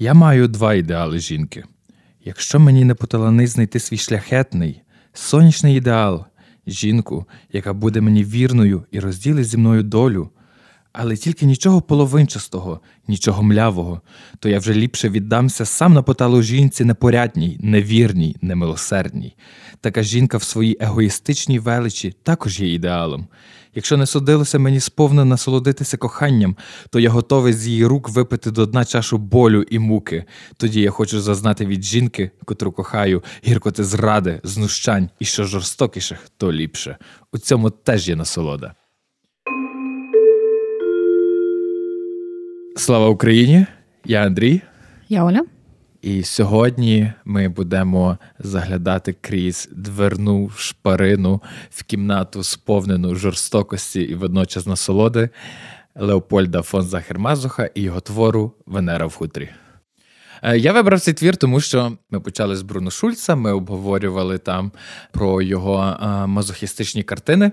Я маю два ідеали жінки. Якщо мені не поталанить знайти свій шляхетний, сонячний ідеал, жінку, яка буде мені вірною і розділить зі мною долю, але тільки нічого половинчастого, нічого млявого, то я вже ліпше віддамся сам на поталу жінці непорядній, невірній, немилосердній. Така жінка в своїй егоїстичній величі також є ідеалом. Якщо не судилося мені сповно насолодитися коханням, то я готовий з її рук випити до дна чашу болю і муки. Тоді я хочу зазнати від жінки, котру кохаю, гіркоти зради, знущань і що жорстокіших, то ліпше. У цьому теж є насолода. Слава Україні! Я Андрій. Я Оля. І сьогодні ми будемо заглядати крізь дверну шпарину в кімнату, сповнену жорстокості і водночас насолоди Леопольда фон Захермазуха і його твору Венера в хутрі. Е, я вибрав цей твір, тому що ми почали з Бруно Шульца, ми обговорювали там про його е, мазохістичні картини.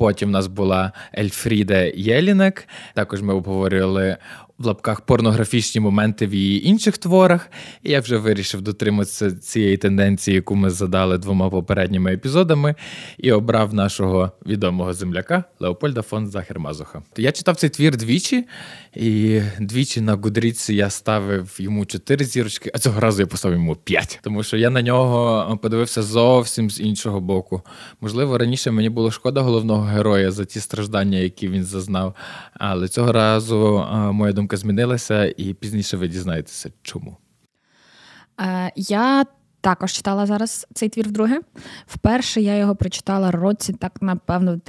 Потім в нас була Ельфріде Єлінек. Також ми обговорювали в лапках порнографічні моменти в її інших творах. І я вже вирішив дотриматися цієї тенденції, яку ми задали двома попередніми епізодами, і обрав нашого відомого земляка Леопольда фон Захермазуха. Я читав цей твір двічі, і двічі на Гудріці я ставив йому чотири зірочки, а цього разу я поставив йому п'ять, тому що я на нього подивився зовсім з іншого боку. Можливо, раніше мені було шкода головного героя за ті страждання, які він зазнав. Але цього разу моя думка думка змінилася, і пізніше ви дізнаєтеся, чому. Е, Я також читала зараз цей твір вдруге. Вперше я його прочитала році, так, напевно, в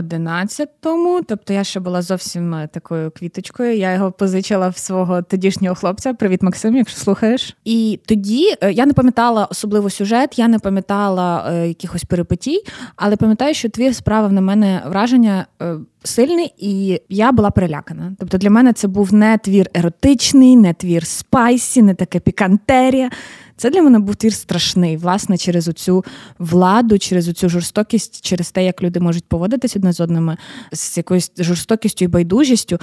2011-му. Тобто я ще була зовсім е, такою квіточкою. Я його позичила в свого тодішнього хлопця. Привіт, Максим, якщо слухаєш. І тоді е, я не пам'ятала особливо сюжет, я не пам'ятала е, якихось перипетій, але пам'ятаю, що твір справив на мене враження. Е, сильний, і я була перелякана. Тобто для мене це був не твір еротичний, не твір spicy, не таке пікантерія. Це для мене був твір страшний, власне, через оцю владу, через оцю жорстокість, через те, як люди можуть поводитись одне з одними, з якоюсь жорстокістю і байдужістю.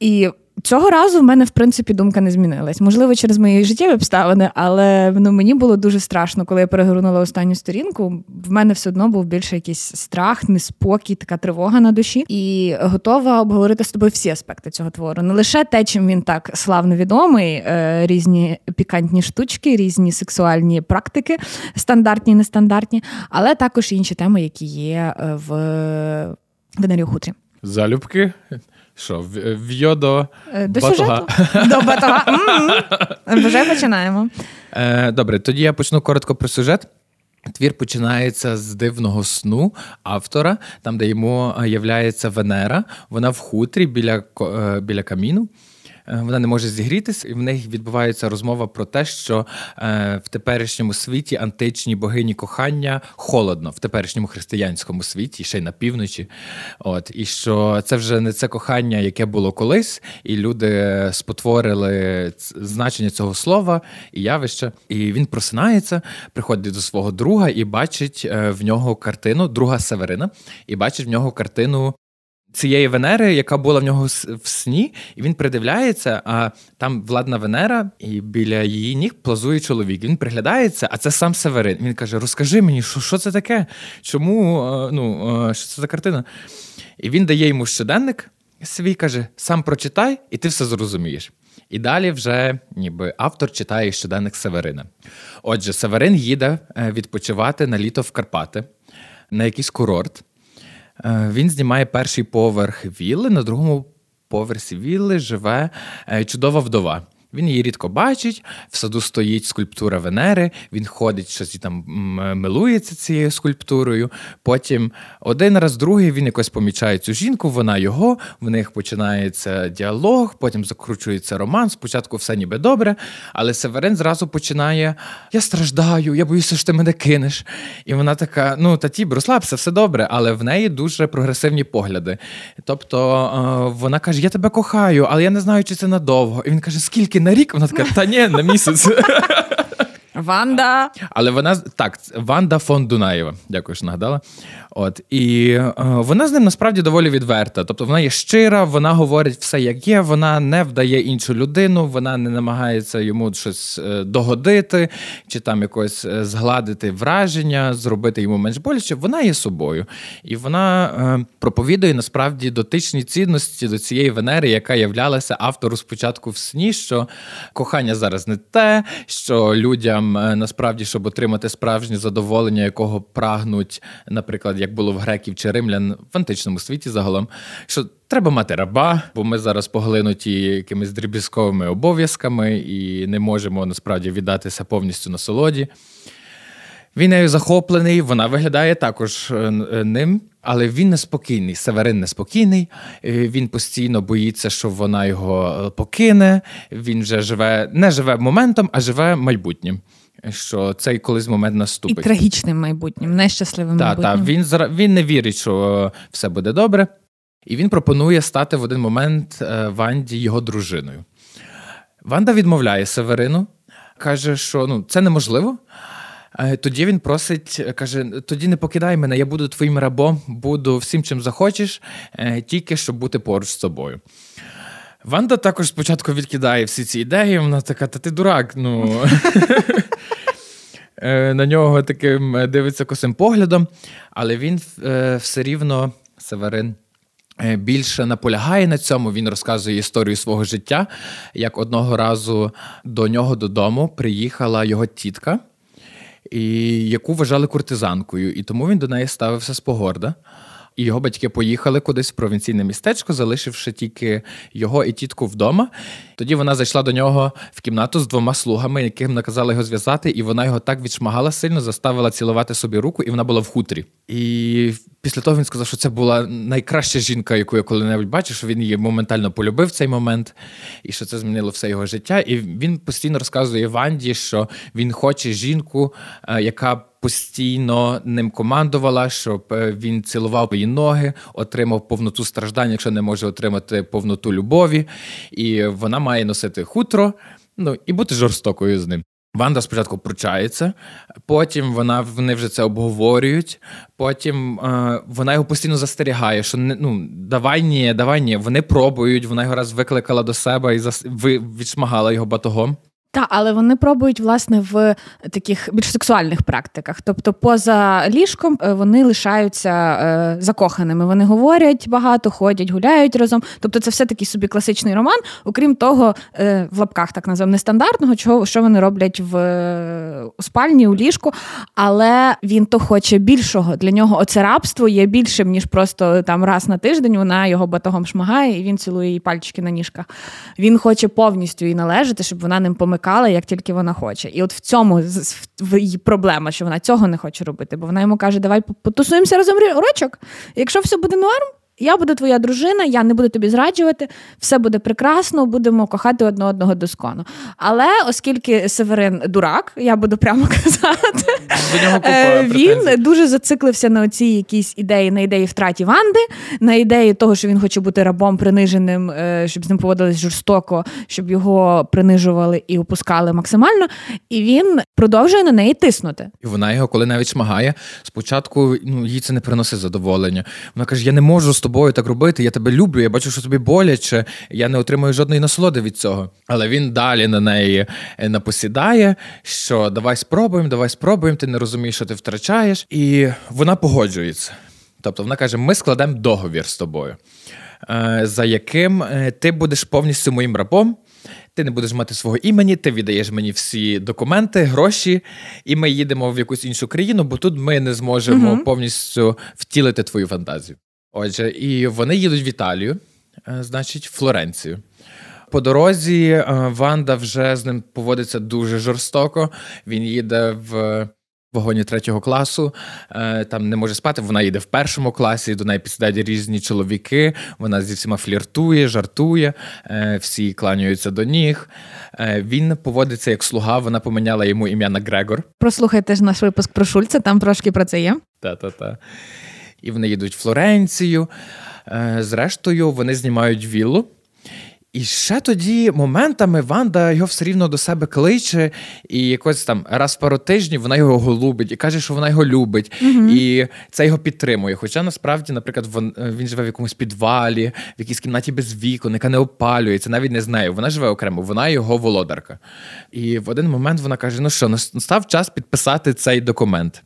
І Цього разу в мене, в принципі, думка не змінилась. Можливо, через мої життєві обставини, але ну, мені було дуже страшно, коли я перегорнула останню сторінку. В мене все одно був більше якийсь страх, неспокій, така тривога на душі. І готова обговорити з тобою всі аспекти цього твору. Не лише те, чим він так славно відомий, е, різні пікантні штучки, різні сексуальні практики, стандартні, нестандартні, але також інші теми, які є е, в Венері хутрі. Залюбки. Що, в'йо до е, До батога. До батога. Вже починаємо. Е, добре, тоді я почну коротко про сюжет. Твір починається з дивного сну автора, там, де йому являється Венера. Вона в хутрі біля е, біля каміну. Е, вона не може зігрітися, і в неї відбувається розмова про те, що е, в теперішньому світі античні богині кохання холодно, в теперішньому християнському світі, ще й на півночі. От І що це вже не це кохання, яке було колись, і люди спотворили значення цього слова і явища. І він просинається, приходить до свого друга і бачить е, в нього картину, друга Северина, і бачить в нього картину цієї Венери, яка була в нього в сні, і він придивляється, а там владна Венера, і біля її ніг плазує чоловік. Він приглядається, а це сам Северин. Він каже: Розкажи мені, що що це таке? Чому ну, що це за картина? І він дає йому щоденник свій, каже: сам прочитай, і ти все зрозумієш. І далі вже ніби автор читає щоденник Северина. Отже, Северин їде е, відпочивати на літо в Карпати на якийсь курорт. Е, він знімає перший поверх вілли, на другому поверсі вілли живе е, чудова вдова. Він її рідко бачить, в саду стоїть скульптура Венери, він ходить, щось там милується цією скульптурою. Потім один раз, другий він якось помічає цю жінку, вона його, в них починається діалог, потім закручується роман. Спочатку все ніби добре, але Северин зразу починає: Я страждаю, я боюся, що ти мене кинеш. І вона така: ну татіб, розслабся, все добре, але в неї дуже прогресивні погляди. Тобто е, вона каже: Я тебе кохаю, але я не знаю, чи це надовго. І він каже, скільки. На рік? Вона така, та ні, на місяць. Ванда. Але вона так, Ванда фон Дунаєва. Дякую, що нагадала. От і е, вона з ним насправді доволі відверта. Тобто вона є щира, вона говорить все, як є. Вона не вдає іншу людину, вона не намагається йому щось е, догодити чи там якось е, згладити враження, зробити йому менш боляче. Вона є собою, і вона е, проповідує насправді дотичні цінності до цієї Венери, яка являлася автору спочатку в сні, що кохання зараз не те, що людям е, насправді, щоб отримати справжнє задоволення, якого прагнуть, наприклад, як було в греків чи римлян в античному світі загалом, що треба мати раба, бо ми зараз поглинуті якимись дріб'язковими обов'язками і не можемо насправді віддатися повністю насолоді. Він нею захоплений, вона виглядає також е, е, ним, але він неспокійний. Северин неспокійний, е, він постійно боїться, що вона його покине. Він вже живе, не живе моментом, а живе майбутнім. Що цей колись момент наступить. І трагічним майбутнім, нещасливим та, майбутнім. Так, він він не вірить, що все буде добре, і він пропонує стати в один момент Ванді його дружиною. Ванда відмовляє Северину, каже, що ну, це неможливо. Тоді він просить, каже: тоді не покидай мене, я буду твоїм рабом, буду всім, чим захочеш, е, тільки щоб бути поруч з собою. Ванда також спочатку відкидає всі ці ідеї. Вона така, та ти дурак. ну... Е, на нього таким е, дивиться косим поглядом, але він все рівно, Северин, більше наполягає на цьому. Він розказує історію свого життя. Як одного разу до нього додому приїхала його тітка і яку вважали куртизанкою, і тому він до неї ставився з погорда. І його батьки поїхали кудись в провінційне містечко, залишивши тільки його і тітку вдома. Тоді вона зайшла до нього в кімнату з двома слугами, яким наказали його зв'язати, і вона його так відшмагала сильно, заставила цілувати собі руку, і вона була в хутрі. І після того він сказав, що це була найкраща жінка, яку я коли-небудь бачив, що він її моментально полюбив цей момент, і що це змінило все його життя. І він постійно розказує Ванді, що він хоче жінку, е, яка постійно ним командувала, щоб е, він цілував її ноги, отримав повноту страждань, якщо не може отримати повноту любові, і вона має носити хутро, ну і бути жорстокою з ним. Ванда спочатку пручається, потім вона вони вже це обговорюють. Потім е, вона його постійно застерігає, що не ну давай ні, давай ні. Вони пробують. Вона його раз викликала до себе і зас... відшмагала його батогом. Так, але вони пробують власне в таких більш сексуальних практиках. Тобто, поза ліжком е, вони лишаються е, закоханими. Вони говорять багато, ходять, гуляють разом. Тобто, це все такий собі класичний роман. Окрім того, е, в лапках так називаємо, нестандартного, чого що вони роблять в у спальні, у ліжку. Але він то хоче більшого. Для нього оце рабство є більшим, ніж просто там раз на тиждень вона його батогом шмагає, і він цілує її пальчики на ніжках. Він хоче повністю їй належати, щоб вона ним помикала вмикала, як тільки вона хоче. І от в цьому в її проблема, що вона цього не хоче робити. Бо вона йому каже: Давай потусуємося разом рочок. Якщо все буде норм, я буду твоя дружина, я не буду тобі зраджувати, все буде прекрасно, будемо кохати одне одного доскону. Але оскільки Северин дурак, я буду прямо казати, е, він дуже зациклився на оцій якійсь ідеї, на ідеї втраті Ванди, на ідеї того, що він хоче бути рабом приниженим, е, щоб з ним поводились жорстоко, щоб його принижували і опускали максимально. І він продовжує на неї тиснути. І вона його, коли навіть шмагає, спочатку ну, їй це не приносить задоволення. Вона каже: Я не можу з тобою так робити, я тебе люблю, я бачу, що тобі боляче, я не отримую жодної насолоди від цього. Але він далі на неї е, напосідає, що давай спробуємо, давай спробуємо, ти не розумієш, що ти втрачаєш. І вона погоджується. Тобто вона каже: ми складемо договір з тобою, е, за яким е, ти будеш повністю моїм рабом. Ти не будеш мати свого імені, ти віддаєш мені всі документи, гроші, і ми їдемо в якусь іншу країну, бо тут ми не зможемо uh повністю втілити твою фантазію. Отже, і вони їдуть в Італію, е, значить, Флоренцію. По дорозі е, Ванда вже з ним поводиться дуже жорстоко. Він їде в вагоні третього класу, е, там не може спати. Вона їде в першому класі, до неї підсідають різні чоловіки. Вона зі всіма фліртує, жартує, всі кланяються до ніг. Він поводиться як слуга. Вона поміняла йому ім'я на Грегор. Прослухайте ж наш випуск про Шульца, там трошки про це є. Та-та-та і вони їдуть в Флоренцію. Е, зрештою, вони знімають віллу. І ще тоді моментами Ванда його все рівно до себе кличе, і якось там раз в пару тижнів вона його голубить і каже, що вона його любить, mm і це його підтримує. Хоча насправді, наприклад, він, він живе в якомусь підвалі, в якійсь кімнаті без вікон, яка не опалюється, навіть не з нею. Вона живе окремо, вона його володарка. І в один момент вона каже: Ну що, настав час підписати цей документ.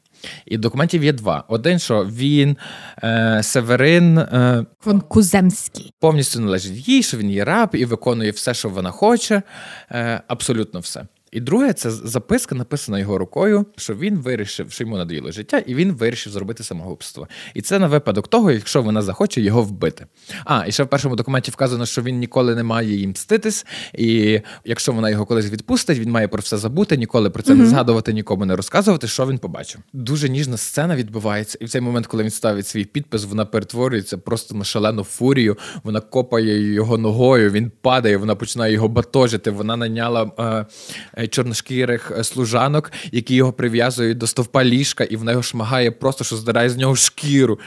І документів є два: один, що він е, Северин е, Куземський повністю належить їй, що він є раб і виконує все, що вона хоче, е, абсолютно все. І друге, це записка написана його рукою, що він вирішив, що йому надоїло життя, і він вирішив зробити самогубство. І це на випадок того, якщо вона захоче його вбити. А, і ще в першому документі вказано, що він ніколи не має їм мститись, і якщо вона його колись відпустить, він має про все забути, ніколи про це mm не згадувати, нікому не розказувати, що він побачив. Дуже ніжна сцена відбувається, і в цей момент, коли він ставить свій підпис, вона перетворюється просто на шалену фурію. Вона копає його ногою, він падає, вона починає його батожити. Вона наняла. Е, чорношкірих е, служанок, які його прив'язують до стовпа ліжка, і вона його шмагає, просто що здирає з нього шкіру.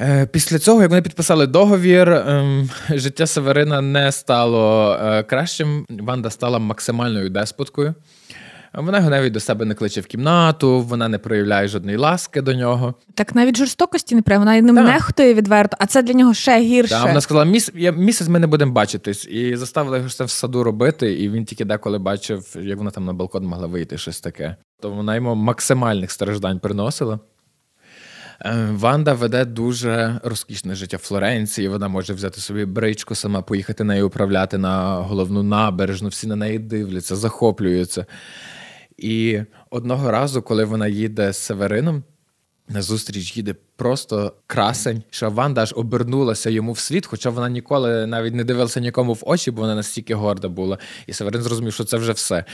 Е, після цього, як вони підписали договір, ем, життя Северина не стало кращим. Ванда стала максимальною деспоткою. Вона його навіть до себе не кличе в кімнату, вона не проявляє жодної ласки до нього. Так навіть жорстокості не проявляє, вона ним нехтує відверто, а це для нього ще гірше. Так, Вона сказала, Міс, я, місяць ми не будемо бачитись. І заставила його це в саду робити, і він тільки деколи бачив, як вона там на балкон могла вийти, щось таке. То вона йому максимальних страждань приносила. Е, Ванда веде дуже розкішне життя в Флоренції. Вона може взяти собі бричку, сама поїхати нею управляти на головну набережну. Всі на неї дивляться, захоплюються. І одного разу, коли вона їде з Северином, на зустріч їде просто красень, що Ванда аж обернулася йому вслід, хоча вона ніколи навіть не дивилася нікому в очі, бо вона настільки горда була. І Северин зрозумів, що це вже все.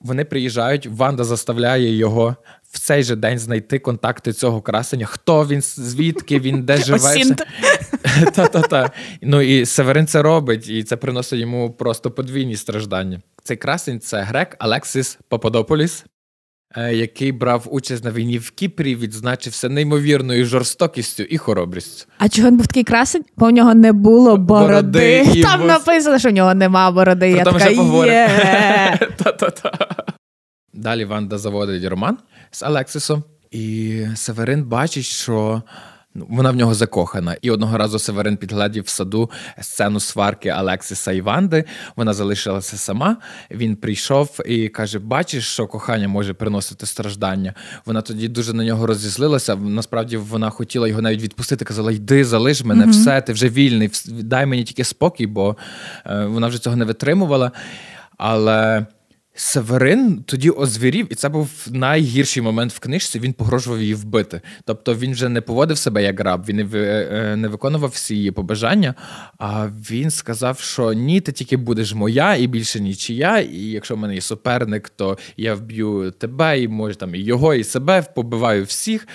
Вони приїжджають, Ванда заставляє його в цей же день знайти контакти цього красення. Хто він, звідки він, де живе. Та-та-та. Ну і Северин це робить, і це приносить йому просто подвійні страждання. Цей красень це грек Алексис Пападополіс, який брав участь на війні в Кіпрі, відзначився неймовірною жорстокістю і хоробрістю. А чого він був такий красень? Бо в нього не було бороди. бороди Там бо... написано, що в нього нема бороди. Про Я така, є. Далі Ванда заводить роман з Алексисом, і Северин бачить, що вона в нього закохана. І одного разу Северин підглядів в саду сцену сварки Алексиса і Ванди. Вона залишилася сама. Він прийшов і каже: Бачиш, що кохання може приносити страждання. Вона тоді дуже на нього розізлилася. Насправді вона хотіла його навіть відпустити. Казала: Йди, залиш мене, mm-hmm. все, ти вже вільний, дай мені тільки спокій, бо е, вона вже цього не витримувала. Але Северин тоді озвірів, і це був найгірший момент в книжці. Він погрожував її вбити. Тобто він вже не поводив себе як раб, він не е, виконував всі її побажання. А він сказав, що ні, ти тільки будеш моя і більше нічия. І якщо в мене є суперник, то я вб'ю тебе, і може там і його, і себе побиваю всіх.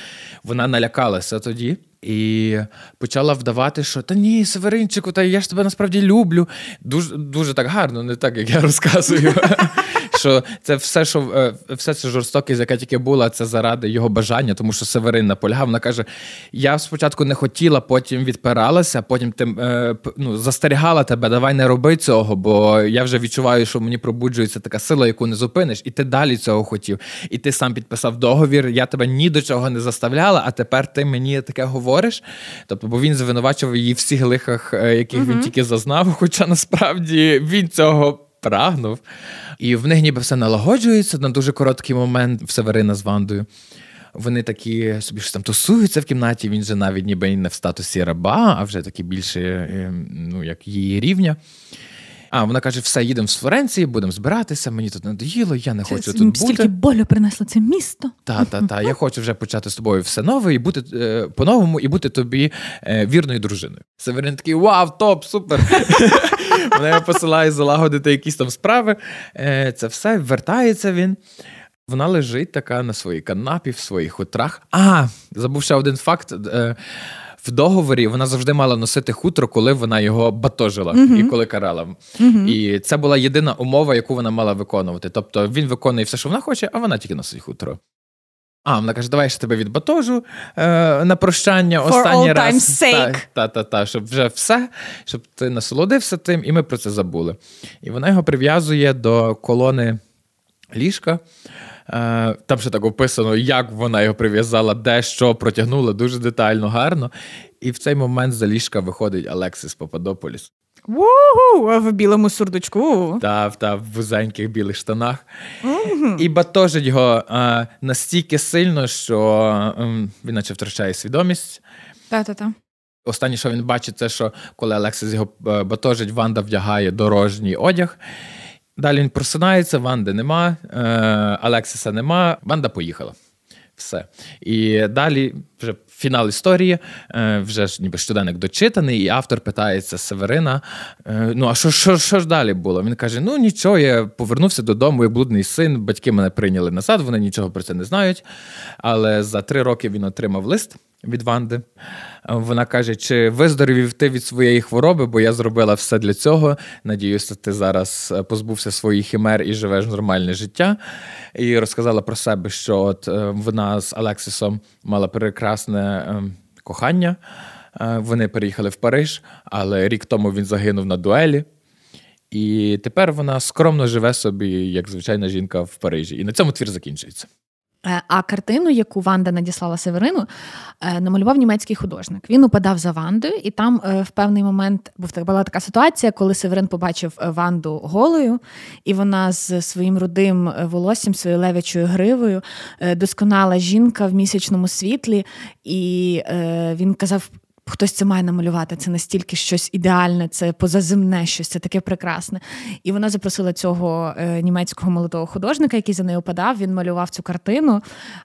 Вона налякалася тоді. І почала вдавати, що та ні, Северинчику, та я ж тебе насправді люблю. Дуже дуже так гарно, не так, як я розказую. Що це все, що е, все це жорстокість, яка тільки була, це заради його бажання, тому що Северин наполягав. Вона каже: я спочатку не хотіла, потім відпиралася, потім ти е, ну, застерігала тебе, давай не роби цього, бо я вже відчуваю, що мені пробуджується така сила, яку не зупиниш, і ти далі цього хотів. І ти сам підписав договір. Я тебе ні до чого не заставляла, а тепер ти мені таке говориш. Тобто, бо він звинувачував її в всіх лихах, е, яких uh-huh. він тільки зазнав, хоча насправді він цього прагнув. І в них ніби все налагоджується на дуже короткий момент в Северина з Вандою. Вони такі собі ж там тусуються в кімнаті, він же навіть ніби не в статусі раба, а вже такі більше е, ну, як її рівня. А вона каже: все, їдемо з Флоренції, будемо збиратися. Мені тут надоїло, я не хочу це, тут бути. Стільки болю принесло це місто. Та, та, та. Я хочу вже почати з тобою все нове і бути е, по-новому, і бути тобі е, вірною дружиною. Северин такий вау, топ, супер. Вона його посилає залагодити якісь там справи. Е, Це все вертається він. Вона лежить така на своїй канапі, в своїх хутрах. А, забув ще один факт. В договорі вона завжди мала носити хутро, коли вона його батожила uh-huh. і коли карала. Uh-huh. І це була єдина умова, яку вона мала виконувати. Тобто він виконує все, що вона хоче, а вона тільки носить хутро. А, вона каже, давай я тебе відбатожу е, на прощання For останній all раз. time's sake. Та, та, та, щоб вже все, щоб ти насолодився тим, і ми про це забули. І вона його прив'язує до колони ліжка. Е, там ще так описано, як вона його прив'язала, де що протягнула, дуже детально, гарно. І в цей момент за ліжка виходить Алексис Пападополіс. Ву-ху! В білому сурдучку. Та, та в вузеньких білих штанах. І батожить його е, настільки сильно, що е, він наче втрачає свідомість. Та-та-та. Останнє, що він бачить, це що коли Алексис його е, батожить, Ванда вдягає дорожній одяг. Далі він просинається, Ванди нема, е, Алексиса нема, Ванда поїхала. Все. І далі вже фінал історії, е, вже ж ніби щоденник дочитаний, і автор питається Северина: е, ну, а що що, що ж далі було? Він каже: Ну нічого, я повернувся додому, як блудний син, батьки мене прийняли назад, вони нічого про це не знають. Але за три роки він отримав лист від Ванди. Вона каже: чи виздоровів ти від своєї хвороби, бо я зробила все для цього. Надіюся, ти зараз позбувся своїх хімер і живеш нормальне життя. І розказала про себе, що от вона з Алексисом мала прекрасне кохання. Вони переїхали в Париж, але рік тому він загинув на дуелі. І тепер вона скромно живе собі, як звичайна жінка в Парижі. І на цьому твір закінчується. Е, а картину, яку Ванда надіслала Северину, е, намалював німецький художник. Він упадав за Вандою, і там е, в певний момент була така ситуація, коли Северин побачив Ванду голою, і вона з своїм рудим волоссям, своєю левячою гривою, досконала жінка в місячному світлі, і він казав хтось це має намалювати. Це настільки щось ідеальне, це позаземне щось, це таке прекрасне. І вона запросила цього е, німецького молодого художника, який за нею опадав. Він малював цю картину,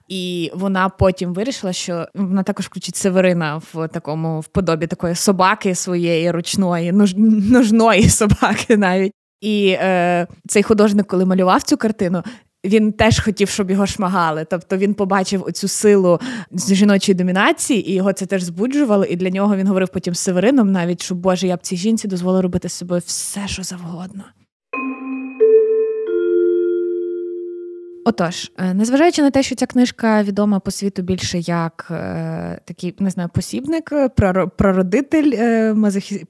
і вона потім вирішила, що вона також включить Северина в такому в подобі такої собаки своєї ручної, нуж, нужної собаки навіть. І е, цей художник, коли малював цю картину, він теж хотів, щоб його шмагали. Тобто він побачив оцю силу жіночої домінації, і його це теж збуджувало. І для нього він говорив потім з Северином, навіть що Боже, я б цій жінці дозволив робити з собою все, що завгодно. Отож, е, незважаючи на те, що ця книжка відома по світу більше як е, такий не знаю, посібник, е, прародитель е,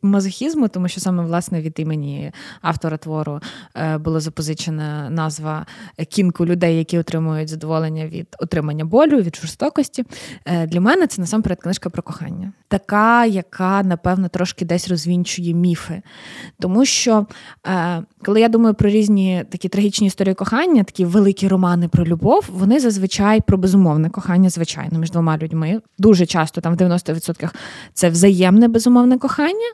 мазохізму, тому що саме власне від імені автора твору е, була запозичена назва кінку людей, які отримують задоволення від отримання болю, від жорстокості. Е, для мене це насамперед книжка про кохання, така, яка напевно трошки десь розвінчує міфи. Тому що коли я думаю про різні такі трагічні історії кохання, такі великі романи романи про любов, вони зазвичай про безумовне кохання, звичайно, між двома людьми. Дуже часто, там в 90% це взаємне безумовне кохання.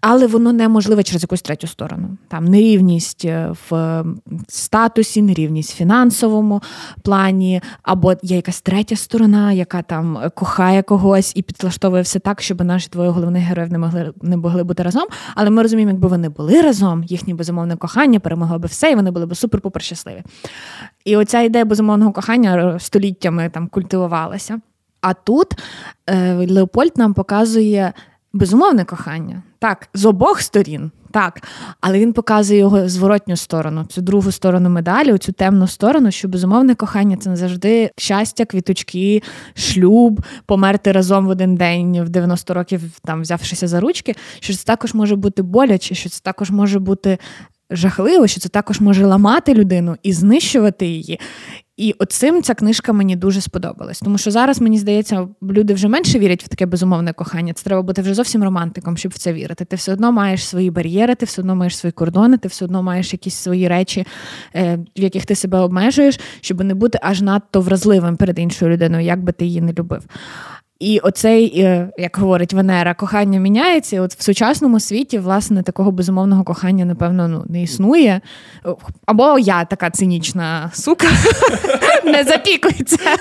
Але воно неможливе через якусь третю сторону. Там нерівність е, в статусі, нерівність в фінансовому плані, або є якась третя сторона, яка там кохає когось і підлаштовує все так, щоб наші двоє головних героїв не могли не могли бути разом. Але ми розуміємо, якби вони були разом, їхнє безумовне кохання перемогло би все, і вони були б супер-пупер щасливі. І оця ідея безумовного кохання століттями там культивувалася. А тут е, Леопольд нам показує безумовне кохання. Так, з обох сторін, так. Але він показує його зворотню сторону, цю другу сторону медалі, цю темну сторону, що безумовне кохання це не завжди щастя, квіточки, шлюб, померти разом в один день в 90 років, там взявшися за ручки. Що це також може бути боляче, що це також може бути жахливо, що це також може ламати людину і знищувати її. І оцим ця книжка мені дуже сподобалась. Тому що зараз, мені здається, люди вже менше вірять в таке безумовне кохання. Це треба бути вже зовсім романтиком, щоб в це вірити. Ти все одно маєш свої бар'єри, ти все одно маєш свої кордони, ти все одно маєш якісь свої речі, е, в яких ти себе обмежуєш, щоб не бути аж надто вразливим перед іншою людиною, як би ти її не любив. І оцей, е, як говорить Венера, кохання міняється. І От в сучасному світі, власне, такого безумовного кохання, напевно, ну, не існує. Або я така цинічна сука, не запікується.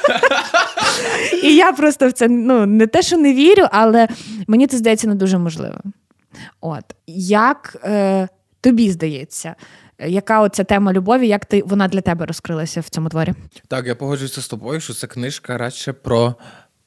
І я просто в це ну, не те, що не вірю, але мені це здається не дуже можливим. От як е, тобі здається? Яка оця тема любові, як ти вона для тебе розкрилася в цьому творі? Так, я погоджуюся з тобою, що це книжка радше про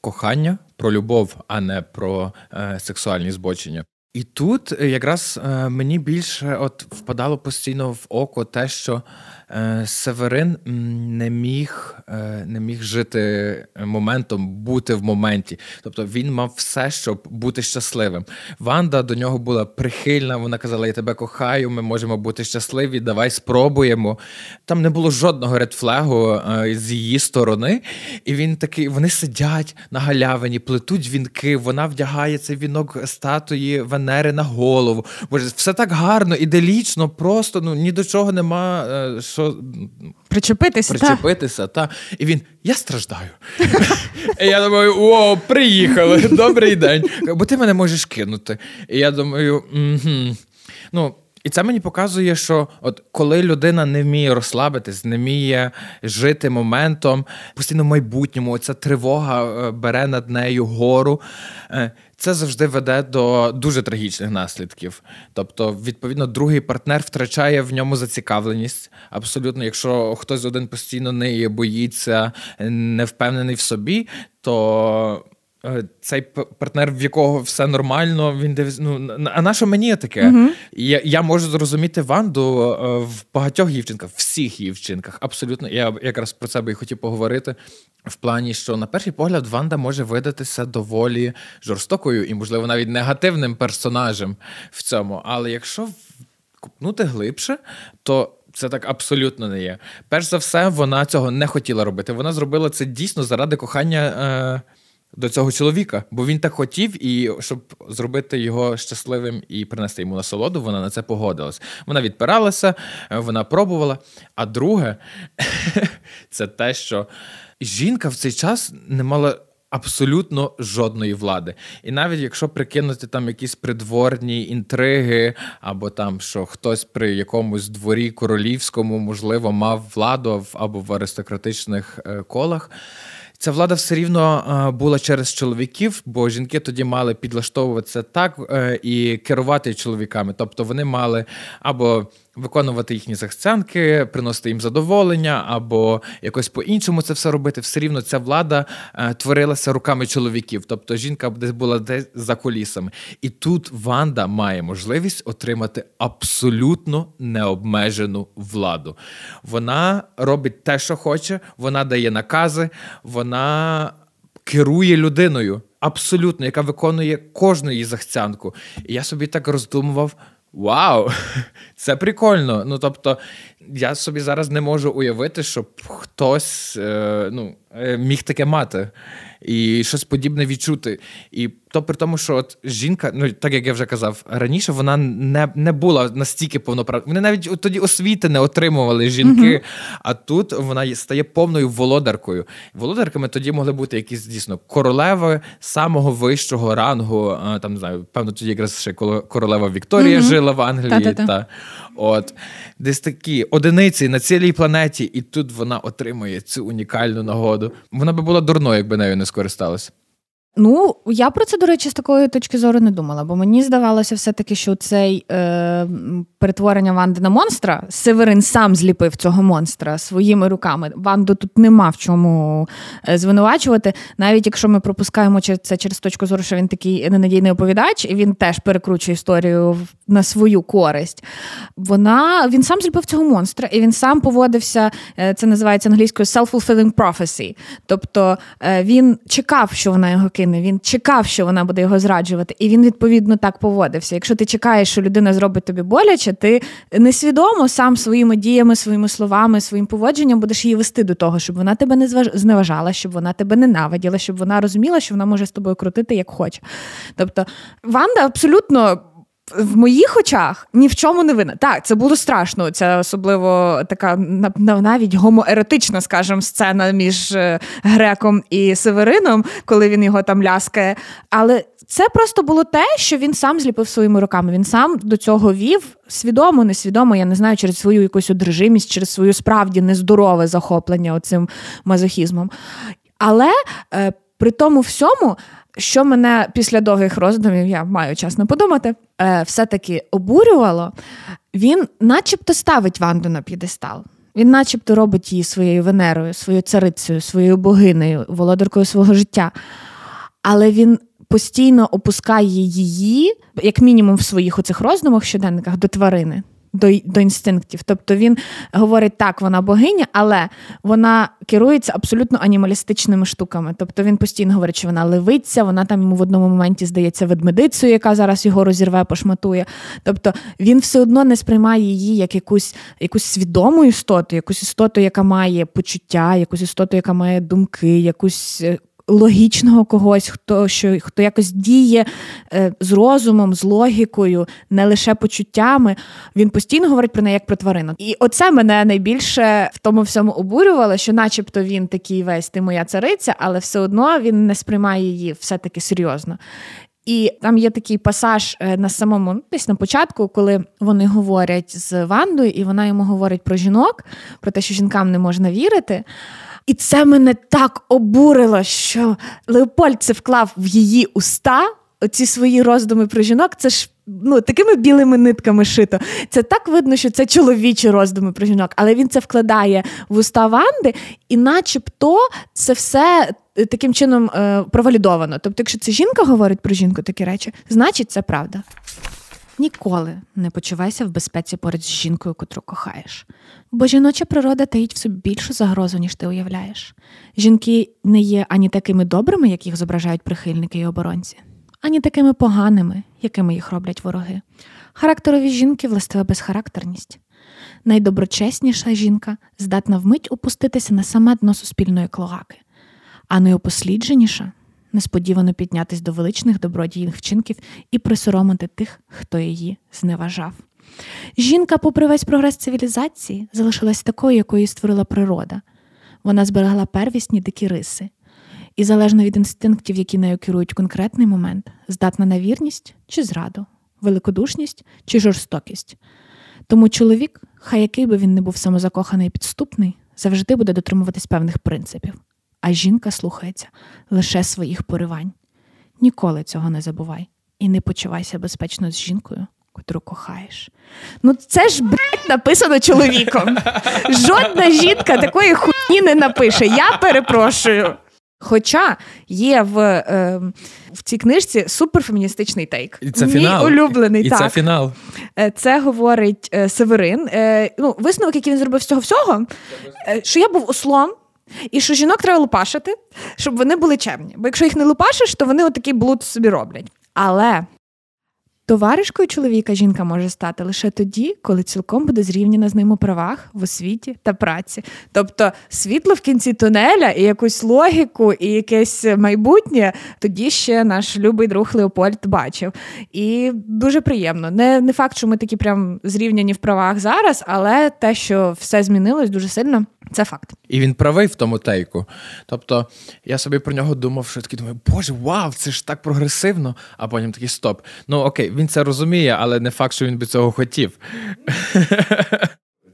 кохання, про любов, а не про е, сексуальні збочення. І тут якраз мені більше от впадало постійно в око те, що Е, Северин не міг е, не міг жити моментом, бути в моменті. Тобто він мав все, щоб бути щасливим. Ванда до нього була прихильна. Вона казала: Я тебе кохаю, ми можемо бути щасливі. Давай спробуємо. Там не було жодного редфлегу е, з її сторони. І він такий: вони сидять на галявині, плетуть вінки. Вона вдягає цей вінок статуї Венери на голову. Боже, все так гарно, іделічно, просто ну ні до чого нема. що що причепитися. Причепитися, та. І він, я страждаю. І я думаю, о, приїхали, добрий день. Бо ти мене можеш кинути. І я думаю, угу. ну. І це мені показує, що от коли людина не вміє розслабитись, не вміє жити моментом, постійно в майбутньому, ця тривога е, бере над нею гору. Це завжди веде до дуже трагічних наслідків. Тобто, відповідно, другий партнер втрачає в ньому зацікавленість. Абсолютно, якщо хтось один постійно не боїться, не впевнений в собі, то. Е, цей партнер, в якого все нормально, він дивиться, ну а на що мені таке? Uh-huh. Я я можу зрозуміти Ванду е, в багатьох її вчинках, всіх її вчинках. Абсолютно, я якраз про себе і хотів поговорити. В плані, що на перший погляд Ванда може видатися доволі жорстокою і, можливо, навіть негативним персонажем в цьому. Але якщо купнути глибше, то це так абсолютно не є. Перш за все, вона цього не хотіла робити. Вона зробила це дійсно заради кохання. Е- до цього чоловіка, бо він так хотів, і щоб зробити його щасливим і принести йому насолоду, вона на це погодилась. Вона відпиралася, е, вона пробувала. А друге, це те, що жінка в цей час не мала. Абсолютно жодної влади. І навіть якщо прикинути там якісь придворні інтриги, або там, що хтось при якомусь дворі королівському, можливо, мав владу або в аристократичних е, колах, Ця влада все рівно була через чоловіків, бо жінки тоді мали підлаштовуватися так е, і керувати чоловіками. Тобто вони мали або виконувати їхні захцянки, приносити їм задоволення, або якось по-іншому це все робити. Все рівно ця влада е, творилася руками чоловіків. Тобто жінка десь була десь за колісами. І тут Ванда має можливість отримати абсолютно необмежену владу. Вона робить те, що хоче, вона дає накази, вона керує людиною. Абсолютно, яка виконує кожну її захцянку. І я собі так роздумував. Вау, це прикольно. Ну тобто, я собі зараз не можу уявити, щоб хтось е, ну, е, міг таке мати і щось подібне відчути. І то при тому, що от жінка, ну так як я вже казав раніше, вона не не була настільки повноправною. Вони навіть тоді освіти не отримували жінки, uh-huh. а тут вона стає повною володаркою. Володарками тоді могли бути якісь дійсно королеви самого вищого рангу. Там не знаю, певно, тоді якраз ще королева Вікторія uh-huh. жила в Англії. Та-та-та. Та от десь такі одиниці на цілій планеті, і тут вона отримує цю унікальну нагоду. Вона би була дурною, якби нею не скористалась. Ну, я про це, до речі, з такої точки зору не думала, бо мені здавалося все-таки, що цей е, перетворення Ванди на монстра Северин сам зліпив цього монстра своїми руками. Ванду тут нема в чому е, звинувачувати. Навіть якщо ми пропускаємо це через точку зору, що він такий ненадійний оповідач, і він теж перекручує історію на свою користь. Вона Він сам зліпив цього монстра, і він сам поводився, е, це називається англійською self-fulfilling prophecy. Тобто е, він чекав, що вона його кине. Він чекав, що вона буде його зраджувати, і він відповідно так поводився. Якщо ти чекаєш, що людина зробить тобі боляче, ти несвідомо сам своїми діями, своїми словами, своїм поводженням будеш її вести до того, щоб вона тебе не зневажала, щоб вона тебе ненавиділа, щоб вона розуміла, що вона може з тобою крутити як хоче. Тобто Ванда абсолютно в моїх очах ні в чому не винна. Так, це було страшно. Це особливо така навіть гомоеротична, скажімо, сцена між е, греком і Северином, коли він його там ляскає. Але це просто було те, що він сам зліпив своїми руками. Він сам до цього вів свідомо, несвідомо, я не знаю, через свою якусь одержимість, через свою справді нездорове захоплення оцим мазохізмом. Але е, при тому всьому що мене після довгих роздумів, я маю час не подумати, е, все-таки обурювало, він начебто ставить Ванду на п'єдестал. Він начебто робить її своєю Венерою, своєю царицею, своєю богинею, володаркою свого життя. Але він постійно опускає її, як мінімум, в своїх оцих роздумах щоденниках до тварини до до інстинктів. Тобто він говорить, так, вона богиня, але вона керується абсолютно анімалістичними штуками. Тобто він постійно говорить, що вона левиця, вона там йому в одному моменті здається ведмедицею, яка зараз його розірве, пошматує. Тобто він все одно не сприймає її як якусь якусь свідому істоту, якусь істоту, яка має почуття, якусь істоту, яка має думки, якусь е, логічного когось, хто що хто якось діє е, з розумом, з логікою, не лише почуттями. Він постійно говорить про неї як про тварину. І оце мене найбільше в тому всьому обурювало, що, начебто, він такий весь ти моя цариця, але все одно він не сприймає її все-таки серйозно. І там є такий пасаж е, на самому ну, десь на початку, коли вони говорять з Вандою, і вона йому говорить про жінок, про те, що жінкам не можна вірити. І це мене так обурило, що Леопольд це вклав в її уста оці свої роздуми про жінок. Це ж ну, такими білими нитками шито. Це так видно, що це чоловічі роздуми про жінок, але він це вкладає в уста Ванди, і начебто це все. Е, таким чином е, провалідовано. Тобто, якщо це жінка говорить про жінку такі речі, значить це правда. Ніколи не почувайся в безпеці поряд з жінкою, котру кохаєш. Бо жіноча природа таїть в собі більшу загрозу, ніж ти уявляєш. Жінки не є ані такими добрими, як їх зображають прихильники і оборонці, ані такими поганими, якими їх роблять вороги. Характерові жінки властива безхарактерність. Найдоброчесніша жінка здатна вмить опуститися на саме дно суспільної клоаки, а найопослідженіша несподівано піднятись до величних добродійних вчинків і присоромити тих, хто її зневажав. Жінка, попри весь прогрес цивілізації, залишилась такою, якою створила природа. Вона зберегла первісні дикі риси, і, залежно від інстинктів, які нею керують конкретний момент, здатна на вірність чи зраду, великодушність чи жорстокість. Тому чоловік, хай який би він не був самозакоханий і підступний, завжди буде дотримуватись певних принципів а жінка слухається лише своїх поривань. Ніколи цього не забувай і не почувайся безпечно з жінкою, котру кохаєш. Ну це ж блядь, написано чоловіком. Жодна жінка такої хуйні не напише. Я перепрошую. Хоча є в е, в цій книжці суперфеміністичний тейк. І це Мій фінал. улюблений. І так. Це фінал. Е, це говорить е, Северин. Е, ну, Висновок, який він зробив з цього всього, е, що я був ослом, і що жінок треба лупашити, щоб вони були чемні. Бо якщо їх не лупашиш, то вони отакий блуд собі роблять. Але товаришкою чоловіка жінка може стати лише тоді, коли цілком буде зрівняна з ним у правах в освіті та праці. Тобто світло в кінці тунеля і якусь логіку, і якесь майбутнє тоді ще наш любий друг Леопольд бачив. І дуже приємно. Не не факт, що ми такі прям зрівняні в правах зараз, але те, що все змінилось дуже сильно. Це факт. І він правий в тому тейку. Тобто я собі про нього думав, що такий думаю, боже, вау, це ж так прогресивно, а потім такий стоп. Ну окей, він це розуміє, але не факт, що він би цього хотів.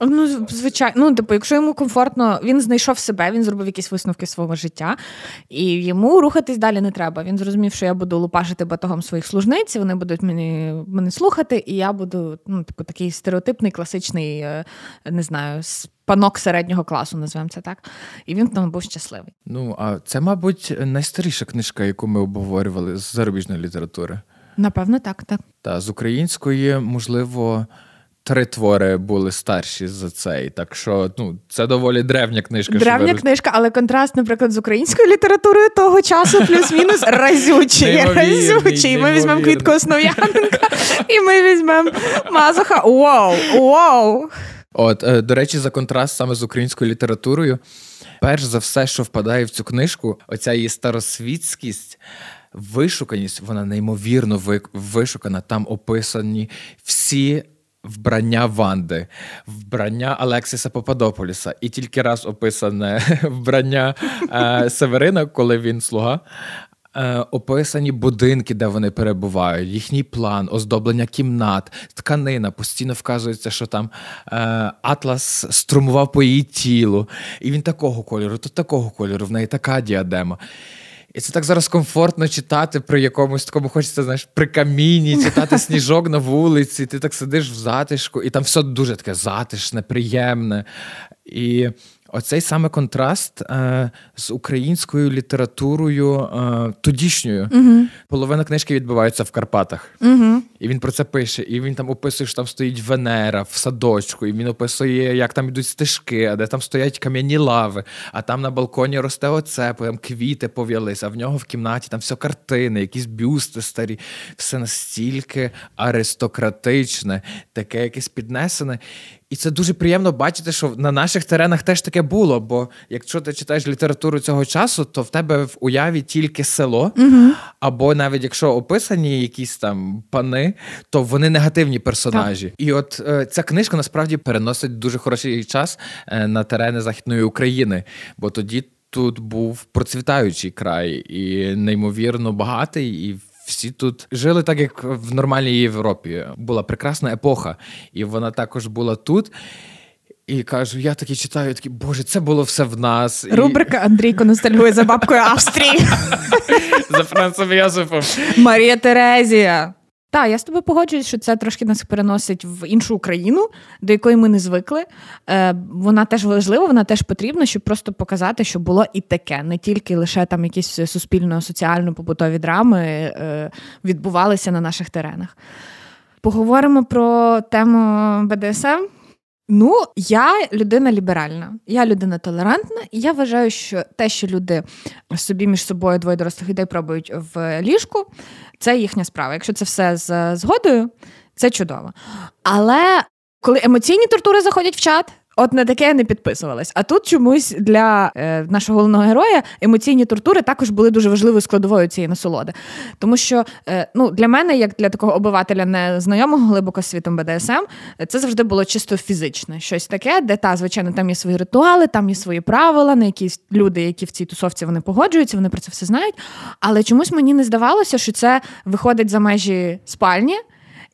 Ну, звичайно, ну, типу, якщо йому комфортно, він знайшов себе, він зробив якісь висновки свого життя, і йому рухатись далі не треба. Він зрозумів, що я буду лупашити батогом своїх служниць, вони будуть мені мене слухати, і я буду ну, типу, такий стереотипний, класичний, е, не знаю, панок середнього класу, називаємо це так. І він там був щасливий. Ну, а це, мабуть, найстаріша книжка, яку ми обговорювали з зарубіжної літератури. Напевно, так, так. Та з української, можливо три твори були старші за цей. Так що ну, це доволі древня книжка. Древня що книжка, але контраст, наприклад, з українською літературою того часу, плюс-мінус разючий. разючий. Ми візьмемо Квітку Основ'яненка і ми візьмемо Мазуха. Вау! Вау! От, е, до речі, за контраст саме з українською літературою. Перш за все, що впадає в цю книжку, оця її старосвітськість. Вишуканість, вона неймовірно вишукана. Там описані всі вбрання Ванди, вбрання Алексіса Попадополіса, і тільки раз описане вбрання е, Северина, коли він слуга. Е, описані будинки, де вони перебувають, їхній план, оздоблення кімнат, тканина. Постійно вказується, що там е, Атлас струмував по її тілу. І він такого кольору, то такого кольору, в неї така діадема. І це так зараз комфортно читати при якомусь такому, хочеться, знаєш, при каміні, читати сніжок на вулиці, ти так сидиш в затишку, і там все дуже таке затишне, приємне. І оцей саме контраст е, з українською літературою е, тодішньою. Угу. Половина книжки відбувається в Карпатах. Угу. І він про це пише. І він там описує, що там стоїть Венера в садочку, і він описує, як там ідуть стежки, а де там стоять кам'яні лави, а там на балконі росте оце, там квіти пов'ялися, а в нього в кімнаті там все картини, якісь бюсти старі, все настільки аристократичне, таке якесь піднесене. І це дуже приємно бачити, що на наших теренах теж таке було. Бо якщо ти читаєш літературу цього часу, то в тебе в уяві тільки село, угу. або навіть якщо описані якісь там пани, то вони негативні персонажі. Так. І от е, ця книжка насправді переносить дуже хороший час е, на терени Західної України, бо тоді. Тут був процвітаючий край і неймовірно багатий, і всі тут жили так, як в нормальній Європі. Була прекрасна епоха, і вона також була тут. І кажу, я такі читаю, такі, боже, це було все в нас. Рубрика Андрійко ностальгує за бабкою Австрії. За Францем Йосифом. Марія Терезія. Так, я з тобою погоджуюсь, що це трошки нас переносить в іншу Україну, до якої ми не звикли. Е, Вона теж важлива, вона теж потрібна, щоб просто показати, що було і таке, не тільки лише там якісь суспільно-соціально-побутові драми е, відбувалися на наших теренах. Поговоримо про тему БДСМ. Ну, я людина ліберальна, я людина толерантна, і я вважаю, що те, що люди собі між собою двоє дорослих людей пробують в ліжку, це їхня справа. Якщо це все з згодою, це чудово. Але коли емоційні тортури заходять в чат, От на таке я не підписувалась. А тут чомусь для е, нашого головного героя емоційні тортури також були дуже важливою складовою цієї насолоди. Тому що е, ну, для мене, як для такого обивателя, не знайомого глибоко світом БДСМ, це завжди було чисто фізичне. Щось таке, де та, звичайно, там є свої ритуали, там є свої правила, на якісь люди, які в цій тусовці вони погоджуються, вони про це все знають. Але чомусь мені не здавалося, що це виходить за межі спальні.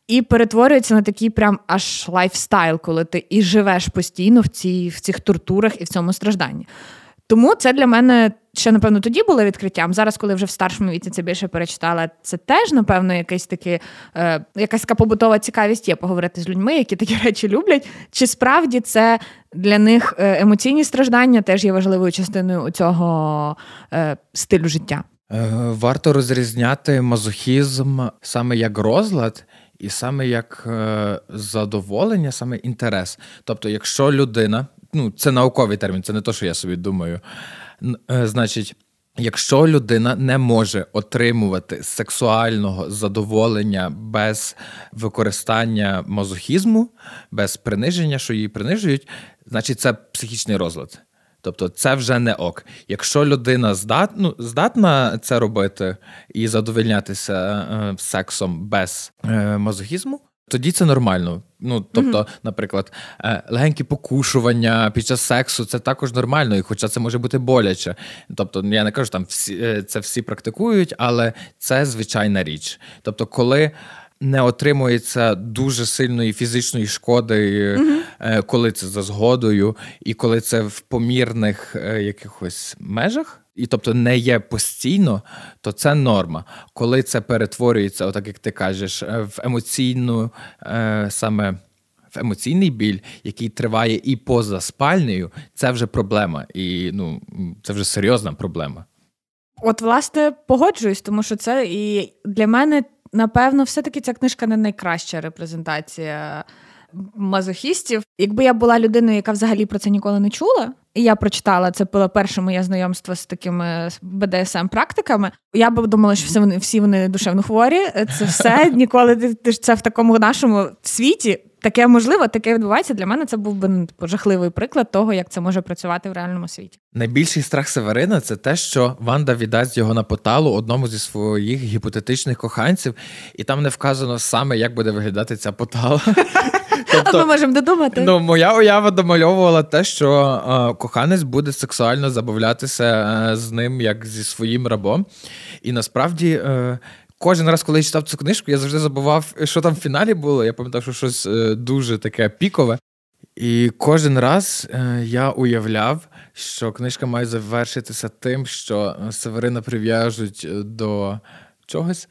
І перетворюється на такий прям аж lifestyle, коли ти і живеш постійно в цій, в цих тортурах і в цьому стражданні. Тому це для мене ще, напевно, тоді було відкриттям. Зараз, коли вже в старшому віці це більше перечитала, це теж, напевно, якась таки, е, якась така побутова цікавість є поговорити з людьми, які такі речі люблять. Чи справді це для них е, емоційні страждання теж є важливою частиною цього е, стилю життя? Е, варто розрізняти мазохізм саме як розлад і саме як е, задоволення, саме інтерес. Тобто, якщо людина, ну це науковий термін, це не то, що я собі думаю. Е, значить, якщо людина не може отримувати сексуального задоволення без використання мазохізму, без приниження, що її принижують, значить це психічний розлад. Тобто це вже не ок. Якщо людина здат, ну, здатна це робити і задовольнятися е, сексом без е, мазохізму, тоді це нормально. Ну, тобто, mm-hmm. наприклад, е, легенькі покушування під час сексу це також нормально, і хоча це може бути боляче. Тобто, я не кажу, там всі е, це всі практикують, але це звичайна річ. Тобто, коли не отримується дуже сильної фізичної шкоди, mm-hmm. коли це за згодою, і коли це в помірних е, якихось межах. І тобто не є постійно, то це норма. Коли це перетворюється, отак як ти кажеш, е, в емоційну саме в емоційний біль, який триває і поза спальнею, це вже проблема. І ну це вже серйозна проблема. От, власне, погоджуюсь, тому що це і для мене напевно, все-таки ця книжка не найкраща репрезентація мазохістів. Якби я була людиною, яка взагалі про це ніколи не чула, і я прочитала це було перше моє знайомство з такими бдсм практиками. Я б думала, що всі вони всі вони душевно хворі. Це все ніколи ти це в такому нашому світі. Таке можливо, таке відбувається. Для мене це був би ну, типу, жахливий приклад того, як це може працювати в реальному світі. Найбільший страх Северина це те, що Ванда віддасть його на поталу одному зі своїх гіпотетичних коханців, і там не вказано саме, як буде виглядати ця потала. Тобто, а ми можемо додумати. Ну, моя уява домальовувала те, що е, коханець буде сексуально забавлятися е, з ним як зі своїм рабом. І насправді. Е, Кожен раз, коли я читав цю книжку, я завжди забував, що там в фіналі було. Я пам'ятав, що щось е, дуже таке пікове. І кожен раз е, я уявляв, що книжка має завершитися тим, що Северина прив'яжуть до чогось,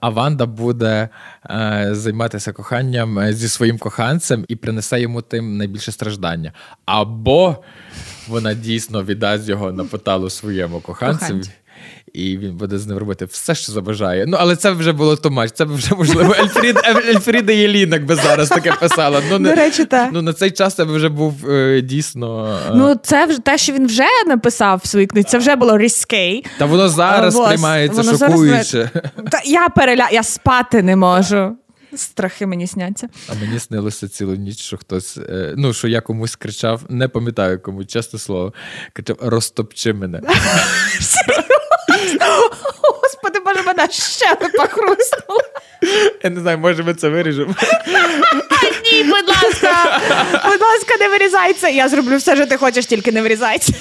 а Ванда буде е, займатися коханням е, зі своїм коханцем і принесе йому тим найбільше страждання. Або вона дійсно віддасть його на поталу своєму коханцю і він буде з ним робити все, що забажає. Ну, але це вже було томач. Це вже можливо Ельфрід, Ельфріда Єлінок би зараз таке писала. Ну, До речі, так. Ну на цей час це вже був е, дійсно. Е... Ну, це вже те, що він вже написав в своїй книзі, це вже було різкий. Та воно зараз сприймається шокуюче. Зараз... Та я переля... я спати не можу. Страхи мені сняться. А мені снилося цілу ніч, що хтось, е, ну що я комусь кричав, не пам'ятаю кому, чесне слово, кричав розтопчи мене. Господи, боже, мене ще не похрустнуло. Я не знаю, може ми це виріжемо. Ні, будь ласка, будь ласка, не вирізайся. Я зроблю все, що ти хочеш, тільки не вирізайся.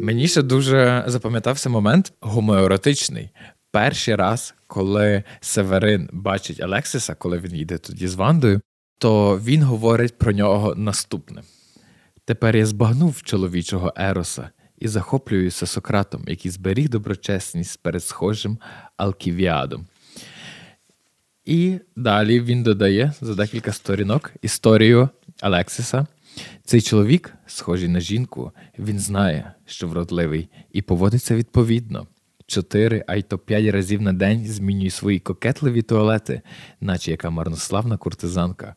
Мені ще дуже запам'ятався момент гомоеротичний. Перший раз, коли Северин бачить Алексіса, коли він їде тоді з Вандою, то він говорить про нього наступне. Тепер я збагнув чоловічого Ероса і захоплююся Сократом, який зберіг доброчесність перед схожим Алківіадом. І далі він додає за декілька сторінок історію Алексіса. Цей чоловік, схожий на жінку, він знає, що вродливий, і поводиться відповідно. Чотири, а й то п'ять разів на день змінює свої кокетливі туалети, наче яка марнославна куртизанка.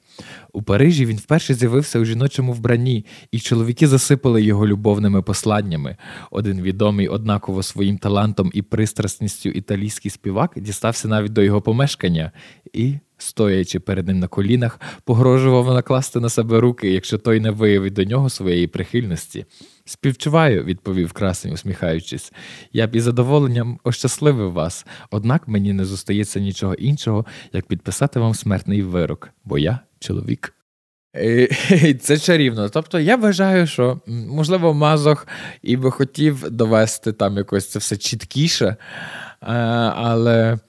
У Парижі він вперше з'явився у жіночому вбранні, і чоловіки засипали його любовними посланнями. Один відомий однаково своїм талантом і пристрасністю італійський співак дістався навіть до його помешкання і стоячи перед ним на колінах, погрожував накласти на себе руки, якщо той не виявить до нього своєї прихильності. Співчуваю, відповів красень, усміхаючись. Я б із задоволенням ощасливив вас, однак мені не зостається нічого іншого, як підписати вам смертний вирок, бо я чоловік. Це чарівно. Тобто я вважаю, що можливо Мазох і би хотів довести там якось це все чіткіше, е, але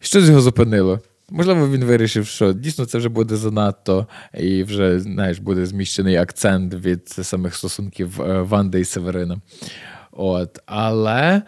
що з його зупинило? Можливо, він вирішив, що дійсно це вже буде занадто, і вже знаєш, буде зміщений акцент від самих стосунків е, Ванди і Северина. От, Але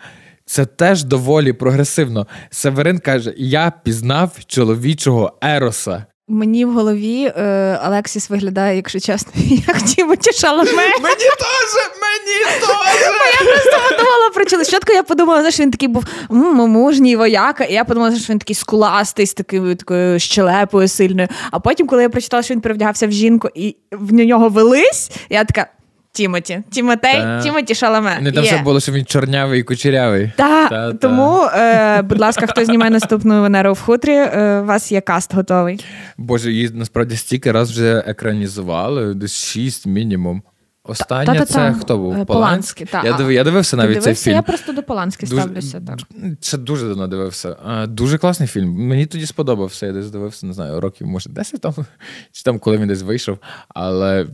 це теж доволі прогресивно. Северин каже: Я пізнав чоловічого Ероса. Мені в голові е, Алексіс виглядає, якщо чесно, як Тімоті Шаламе. Мені теж, мені теж! Я просто подумала про чоловіка. Спочатку я подумала, що він такий був мужній вояка, і я подумала, що він такий скуластий, з такою такою щелепою сильною. А потім, коли я прочитала, що він перевдягався в жінку і в нього велись, я така. Тімоті, Тімотей, Та. Тімоті Шаламе. Не там все було, що він чорнявий і кучерявий. Так, та, тому, е, будь ласка, хто знімає наступну Венеру в хутрі, е, у вас є каст готовий. Боже, її насправді стільки раз вже екранізували, десь шість мінімум. Остання це хто був? Е, Поланський. Та. Я див, я дивився навіть дивився? цей фільм. Я просто до Поланськи ставлюся. так. Це дуже давно дивився. Дуже класний фільм. Мені тоді сподобався. Я десь дивився, не знаю, років, може, 10 там, чи там, коли він десь вийшов. Але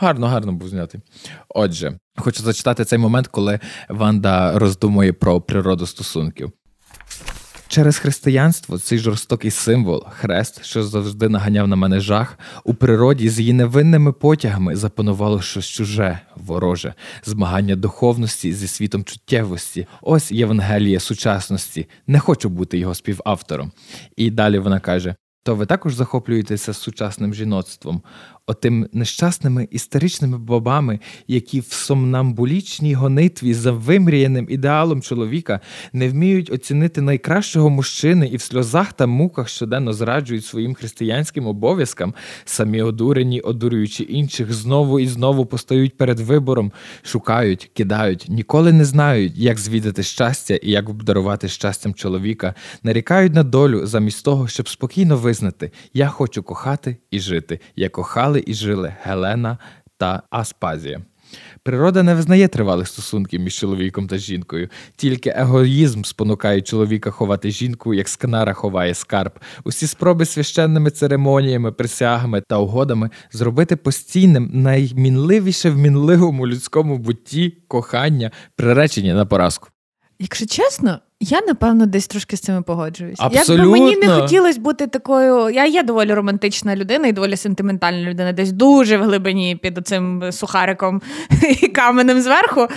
Гарно, гарно був знятий. Отже, хочу зачитати цей момент, коли Ванда роздумує про природу стосунків. Через християнство цей жорстокий символ, хрест, що завжди наганяв на мене жах, у природі з її невинними потягами запанувало щось чуже, вороже, змагання духовності зі світом чуттєвості. Ось Євангелія сучасності. Не хочу бути його співавтором. І далі вона каже: то ви також захоплюєтеся сучасним жіноцтвом отим нещасними історичними бабами, які в сомнамбулічній гонитві за вимріяним ідеалом чоловіка не вміють оцінити найкращого мужчини і в сльозах та муках щоденно зраджують своїм християнським обов'язкам, самі одурені, одурюючи інших, знову і знову постають перед вибором, шукають, кидають, ніколи не знають, як звідати щастя і як обдарувати щастям чоловіка, нарікають на долю замість того, щоб спокійно визнати: я хочу кохати і жити. Я кохали і жили Гелена та Аспазія. Природа не визнає тривалих стосунків між чоловіком та жінкою, тільки егоїзм спонукає чоловіка ховати жінку, як скнара ховає скарб. Усі спроби священними церемоніями, присягами та угодами зробити постійним наймінливіше в мінливому людському бутті кохання, приречені на поразку. Якщо чесно, я напевно десь трошки з цими погоджуюсь. Абсолютно. Якби мені не хотілося бути такою. Я є доволі романтична людина і доволі сентиментальна людина, десь дуже в глибині під оцим сухариком і каменем зверху.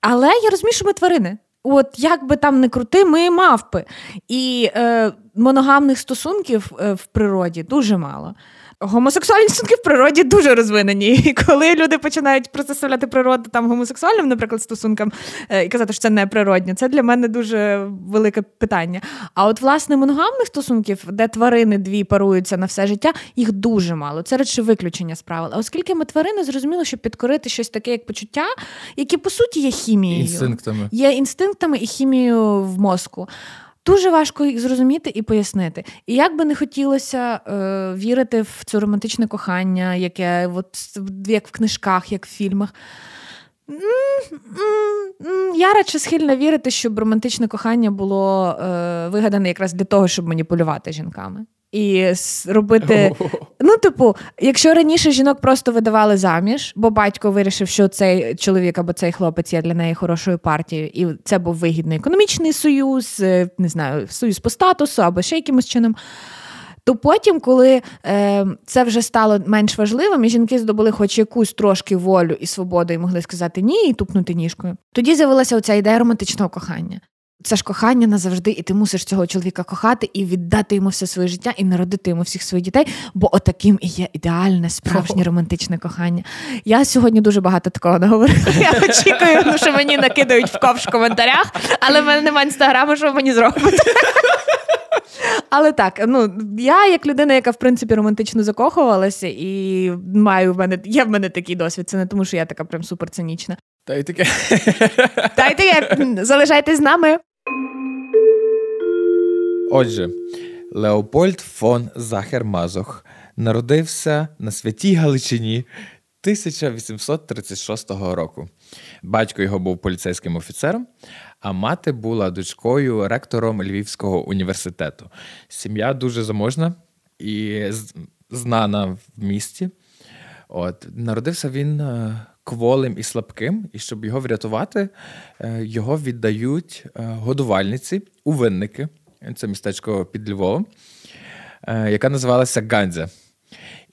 Але я розумію, що ми тварини. от як би там не крути, ми мавпи. І е, моногамних стосунків е, в природі дуже мало. Гомосексуальні стосунки в природі дуже розвинені. І коли люди починають протиставляти природу там гомосексуальним, наприклад, стосункам е, і казати, що це не природньо, це для мене дуже велике питання. А от власне моногамних стосунків, де тварини дві паруються на все життя, їх дуже мало. Це радше виключення з правил. А оскільки ми тварини, зрозуміло, що підкорити щось таке, як почуття, які по суті є хімією, інстинктами є інстинктами і хімією в мозку. Дуже важко їх зрозуміти і пояснити. І як би не хотілося е, вірити в це романтичне кохання, яке от, як в книжках, як в фільмах. Я радше схильна вірити, щоб романтичне кохання було е, вигадане якраз для того, щоб маніпулювати жінками і робити. Ну, типу, якщо раніше жінок просто видавали заміж, бо батько вирішив, що цей чоловік або цей хлопець є для неї хорошою партією, і це був вигідний економічний союз, е, не знаю, союз по статусу або ще якимось чином. То потім, коли е, це вже стало менш важливим, і жінки здобули хоч якусь трошки волю і свободу, і могли сказати ні і тупнути ніжкою, тоді з'явилася оця ідея романтичного кохання. Це ж кохання назавжди, і ти мусиш цього чоловіка кохати і віддати йому все своє життя, і народити йому всіх своїх дітей, бо отаким і є ідеальне, справжнє романтичне кохання. Я сьогодні дуже багато такого наговорила. Я очікую, ну, що мені накидають в ковш в коментарях, але в мене немає інстаграму, що мені зробити. Але так, ну я як людина, яка в принципі романтично закохувалася, і маю в мене є в мене такий досвід. Це не тому, що я така прям суперцинічна. Та й таке. Та й таке. Залишайтесь з нами. Отже, Леопольд фон Захер-Мазох народився на святій Галичині 1836 року. Батько його був поліцейським офіцером, а мати була дочкою ректором Львівського університету. Сім'я дуже заможна і знана в місті. От Народився він е, кволим і слабким, і щоб його врятувати, е, його віддають е, годувальниці у винники. Це містечко під Львовом, яка називалася Ганзя.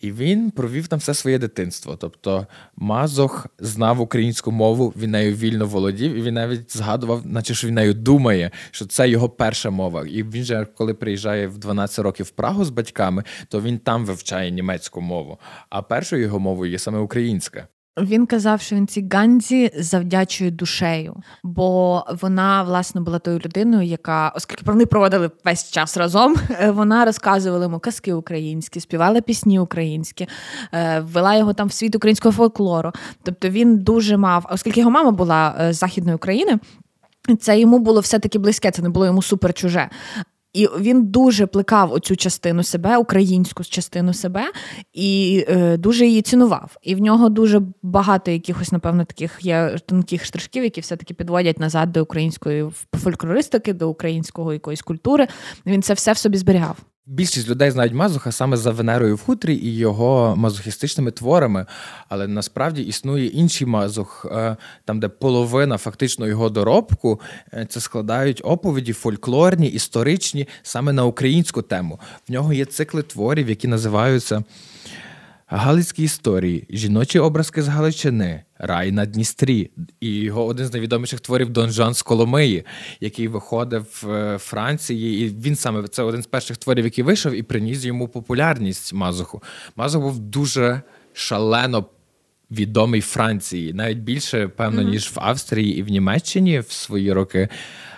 І він провів там все своє дитинство. Тобто Мазох знав українську мову, він нею вільно володів, і він навіть згадував, наче що він нею думає, що це його перша мова. І він же, коли приїжджає в 12 років в Прагу з батьками, то він там вивчає німецьку мову. А першою його мовою є саме українська. Він казав, що він цій Ганзі завдячує душею, бо вона власне була тою людиною, яка, оскільки вони проводили весь час разом, е, вона розказувала йому казки українські, співала пісні українські, е, ввела його там в світ українського фольклору. Тобто він дуже мав, оскільки його мама була е, з західної України. Це йому було все таки близьке, це не було йому супер чуже. І він дуже плекав оцю частину себе, українську частину себе, і е, дуже її цінував. І в нього дуже багато якихось, напевно, таких є тонких штришків, які все-таки підводять назад до української фольклористики, до української якоїсь культури. Він це все в собі зберігав. Більшість людей знають Мазуха саме за Венерою в хутрі і його мазохістичними творами, але насправді існує інший мазух, е, там, де половина фактично його доробку е, це складають оповіді фольклорні, історичні, саме на українську тему. В нього є цикли творів, які називаються Галицькі історії, жіночі образки з Галичини, Рай на Дністрі, і його один з найвідоміших творів Дон Жан з Коломиї, який виходив в е, Франції. І він саме це один з перших творів, який вийшов і приніс йому популярність Мазуху. Мазух був дуже шалено відомий Франції, навіть більше, певно, mm-hmm. ніж в Австрії і в Німеччині в свої роки.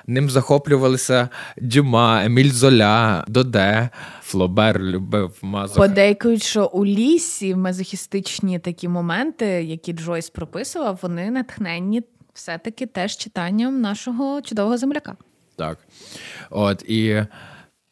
Ним захоплювалися Дюма, Еміль Золя, Доде, Флобер любив Мазох. Подейкують, що у лісі мазохістичні такі моменти, які Джойс прописував, вони натхненні все-таки теж читанням нашого чудового земляка. Так. От і.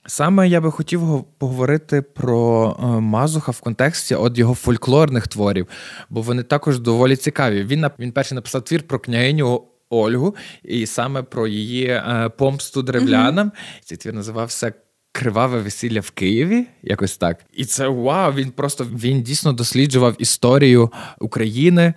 Саме я би хотів поговорити про е, Мазуха в контексті от його фольклорних творів, бо вони також доволі цікаві. Він він перший написав твір про княгиню Ольгу, і саме про її е, помсту древлянам. Mm-hmm. Цей твір називався. Криваве весілля в Києві, якось так. І це вау! Він просто він дійсно досліджував історію України,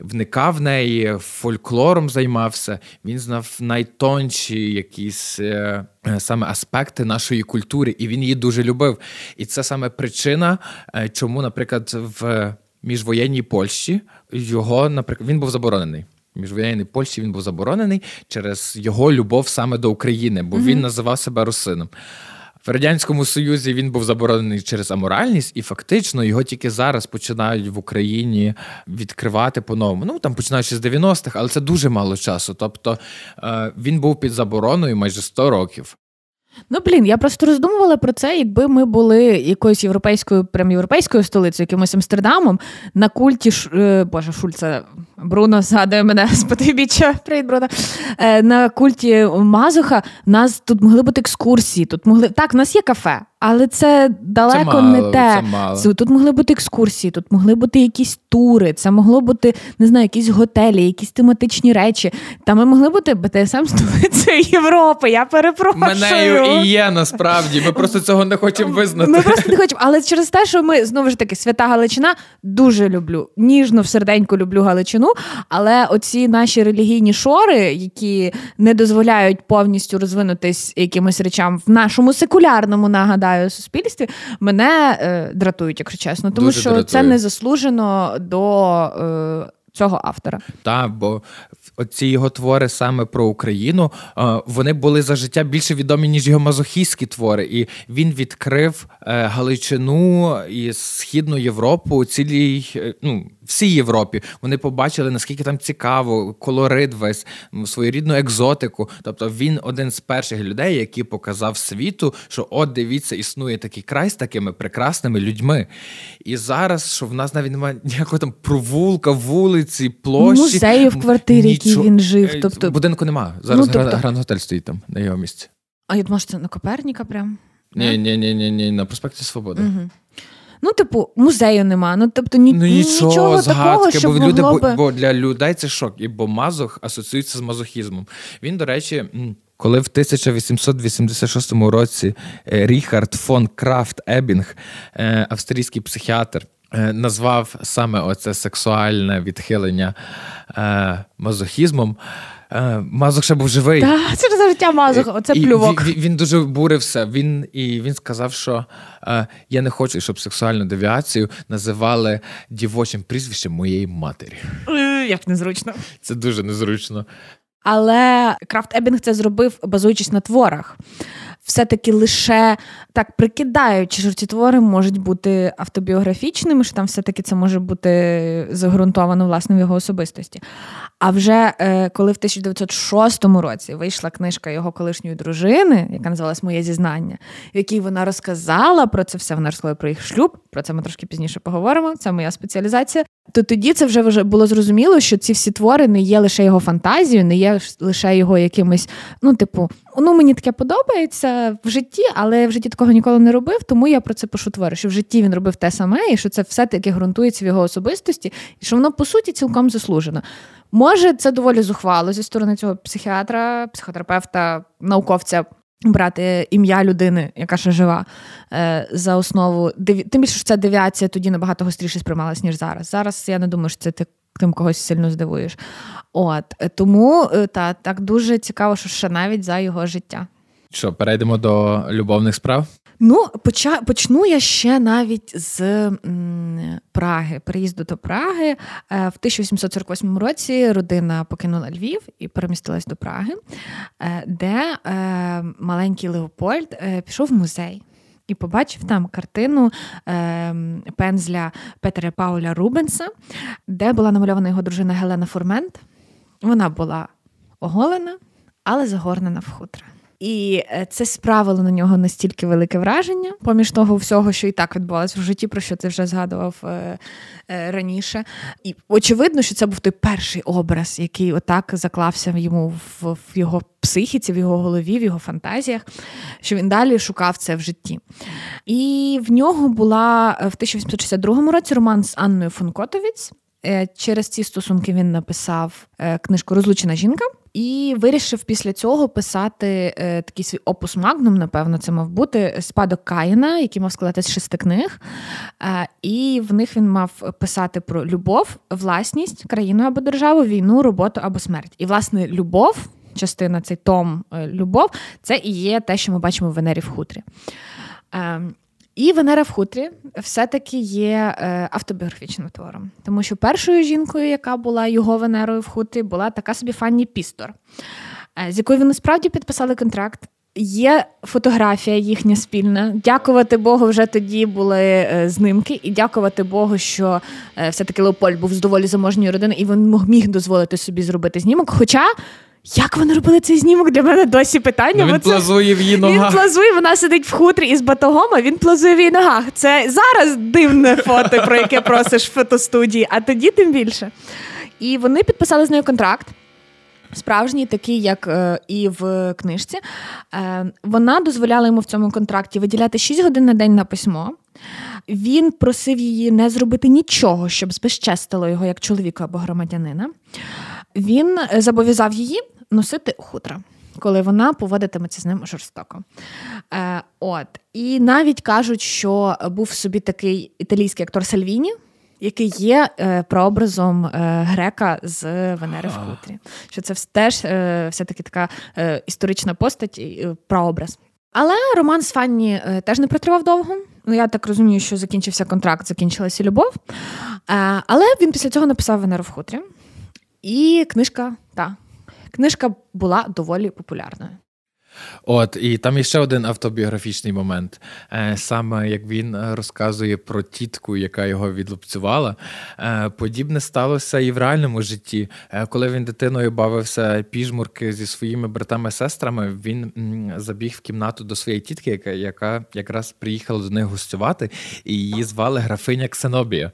вникав в неї, фольклором займався. Він знав найтонші якісь е, е, саме аспекти нашої культури, і він її дуже любив. І це саме причина, е, чому, наприклад, в міжвоєнній Польщі його, наприклад, він був заборонений міжвоєнній Польщі він був заборонений через його любов саме до України, бо mm-hmm. він називав себе русином. В радянському союзі він був заборонений через аморальність, і фактично його тільки зараз починають в Україні відкривати по-новому. Ну там починаючи з 90-х, але це дуже мало часу. Тобто е, він був під забороною майже 100 років. Ну, блін, я просто роздумувала про це, якби ми були якоюсь європейською, прям європейською столицею, якимось Амстердамом, на культі Ш... Боже, Шульца Бруно згадує мене з потибіччя. Привіт, Бруно. Е, на культі Мазуха нас тут могли бути екскурсії. Тут могли так, в нас є кафе, але це далеко це мало, не те. Це мало. Тут могли бути екскурсії, тут могли бути якісь тури, це могло бути не знаю, якісь готелі, якісь тематичні речі. Та ми могли бути БТСМ столицею Європи. Я перепрошую. Менею і є насправді. Ми просто цього не хочемо визнати. Ми просто не хочемо, але через те, що ми знову ж таки свята Галичина дуже люблю. Ніжно в серденьку люблю Галичину. Але оці наші релігійні шори, які не дозволяють повністю розвинутись якимось речам в нашому секулярному нагадаю суспільстві, мене е, дратують, якщо чесно, тому Дуже що дратує. це не заслужено до. Е, Цього автора Так, бо оці його твори саме про Україну е, вони були за життя більше відомі ніж його мазохістські твори, і він відкрив е, Галичину і Східну Європу цілій е, ну всій Європі. Вони побачили, наскільки там цікаво, колорит весь своєрідну екзотику. Тобто він один з перших людей, який показав світу, що от дивіться, існує такий край з такими прекрасними людьми. І зараз, що в нас навіть немає ніякого там провулка, вулиці, площі. Музею в квартирі, в якій він жив. Е, тобто Будинку немає. Зараз ну, тобто... Гранд Готель стоїть там на його місці. А я думаю, що це на Коперніка прям? Ні, ні, ні, ні, ні, на проспекті Свободи. Угу. Ну, типу, музею нема. Ну, тобто, ні, ну, нічого, нічого згадки, такого, щоб бо люди, могло би... бо для людей це шок, і бо мазох асоціюється з мазохізмом. Він, до речі. Коли в 1886 році е, Ріхард фон Крафт Ебінг, е, австрійський психіатр, е, назвав саме оце сексуальне відхилення мазохізмом, Е, Мазох ще був живий. Так, Це за життя Мазоха, оце і плювок. Він, він дуже обурився. Він і він сказав, що е, я не хочу, щоб сексуальну девіацію називали дівочим прізвищем моєї матері. Е, як незручно. Це дуже незручно. Але Крафт Ебінг це зробив, базуючись на творах все-таки лише так прикидаючи, що ці твори можуть бути автобіографічними, що там все-таки це може бути загрунтовано власне в його особистості. А вже е, коли в 1906 році вийшла книжка його колишньої дружини, яка називалась Моє зізнання, в якій вона розказала про це все, вона розказала про їх шлюб, про це ми трошки пізніше поговоримо. Це моя спеціалізація. То тоді це вже було зрозуміло, що ці всі твори не є лише його фантазією, не є лише його якимось, ну, типу, ну мені таке подобається в житті, але в житті такого ніколи не робив, тому я про це пишу твори, що в житті він робив те саме, і що це все-таки ґрунтується в його особистості, і що воно по суті цілком заслужено. Може, це доволі зухвало зі сторони цього психіатра, психотерапевта, науковця. Брати ім'я людини, яка ще жива, е, за основу. Тим більше що ця девіація тоді набагато гостріше сприймалась, ніж зараз. Зараз я не думаю, що це ти тим когось сильно здивуєш. От Тому е, та, так дуже цікаво, що ще навіть за його життя. Що, перейдемо до любовних справ? Ну, поча, почну я ще навіть з Праги, приїзду до Праги. Е, в 1848 році родина покинула Львів і перемістилась до Праги, е, де е, маленький Леопольд пішов в музей. І побачив там картину пензля Петера Пауля Рубенса, де була намальована його дружина Гелена Фурмент. Вона була оголена, але загорнена в хутро. І е, це справило на нього настільки велике враження, поміж того всього, що і так відбувалося в житті, про що ти вже згадував е, е, раніше. І очевидно, що це був той перший образ, який отак заклався йому в, його психіці, в його голові, в його фантазіях, що він далі шукав це в житті. І в нього була в 1862 році роман з Анною Функотовіць. Через ці стосунки він написав книжку Розлучена жінка. І вирішив після цього писати е, такий свій опус магнум, напевно, це мав бути спадок Каїна, який мав складатися з шести книг. Е, і в них він мав писати про любов, власність, країну або державу, війну, роботу або смерть. І, власне, любов, частина цей том е, любов, це і є те, що ми бачимо в Венері в хутрі. Ем, І Венера в хутрі все-таки є е, автобіографічним твором, тому що першою жінкою, яка була його Венерою в хутрі, була така собі Фанні Пістор, е, з якою вони справді підписали контракт. Є фотографія їхня спільна. Дякувати Богу, вже тоді були е, знимки, і дякувати Богу, що все-таки Леопольд був з доволі заможньої родини, і він міг дозволити собі зробити знімок. Хоча як вони робили цей знімок? Для мене досі питання. Ну, Він це... плазує в її ногах. Він плазує, вона сидить в хутрі із батогом, а він плазує в її ногах. Це зараз дивне фото, про яке просиш в фотостудії, а тоді тим більше. І вони підписали з нею контракт. Справжній, такий, як е, і в книжці, Е, вона дозволяла йому в цьому контракті виділяти 6 годин на день на письмо. Він просив її не зробити нічого, щоб збезчестило його як чоловіка або громадянина. Він е, зобов'язав її носити хутра, коли вона поводитиметься з ним жорстоко. Е, от. І навіть кажуть, що був собі такий італійський актор Сальвіні. Який є е, прообразом е, грека з Венери в хутрі. Що це теж е, все-таки така е, історична постать, е, прообраз. Але роман з Фанні е, теж не протривав довго. Ну, я так розумію, що закінчився контракт, закінчилася любов. Е, але він після цього написав Венеру в хутрі. І книжка, та, книжка була доволі популярною. От, і там є ще один автобіографічний момент. Е, саме як він е, розказує про тітку, яка його відлупцювала. Е, подібне сталося і в реальному житті. Коли він дитиною бавився піжмурки зі своїми братами-сестрами, він забіг в кімнату до своєї тітки, яка, яка якраз приїхала до них гостювати, і її звали графиня Ксенобія.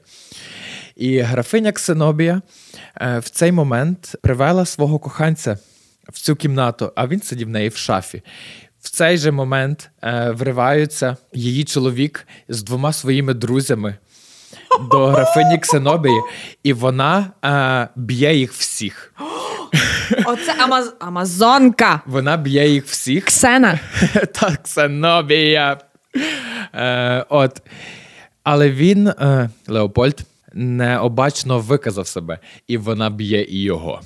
І графиня Ксенобія в цей момент привела свого коханця в цю кімнату, а він сидів в неї в шафі. В цей же момент е, вриваються її чоловік з двома своїми друзями до графині Ксенобії, і вона е, б'є їх всіх. Оце Амаз... Амазонка. Вона б'є їх всіх. Ксена. Так, Ксенобія. Е, от. Але він, е, Леопольд, необачно виказав себе, і вона б'є і його.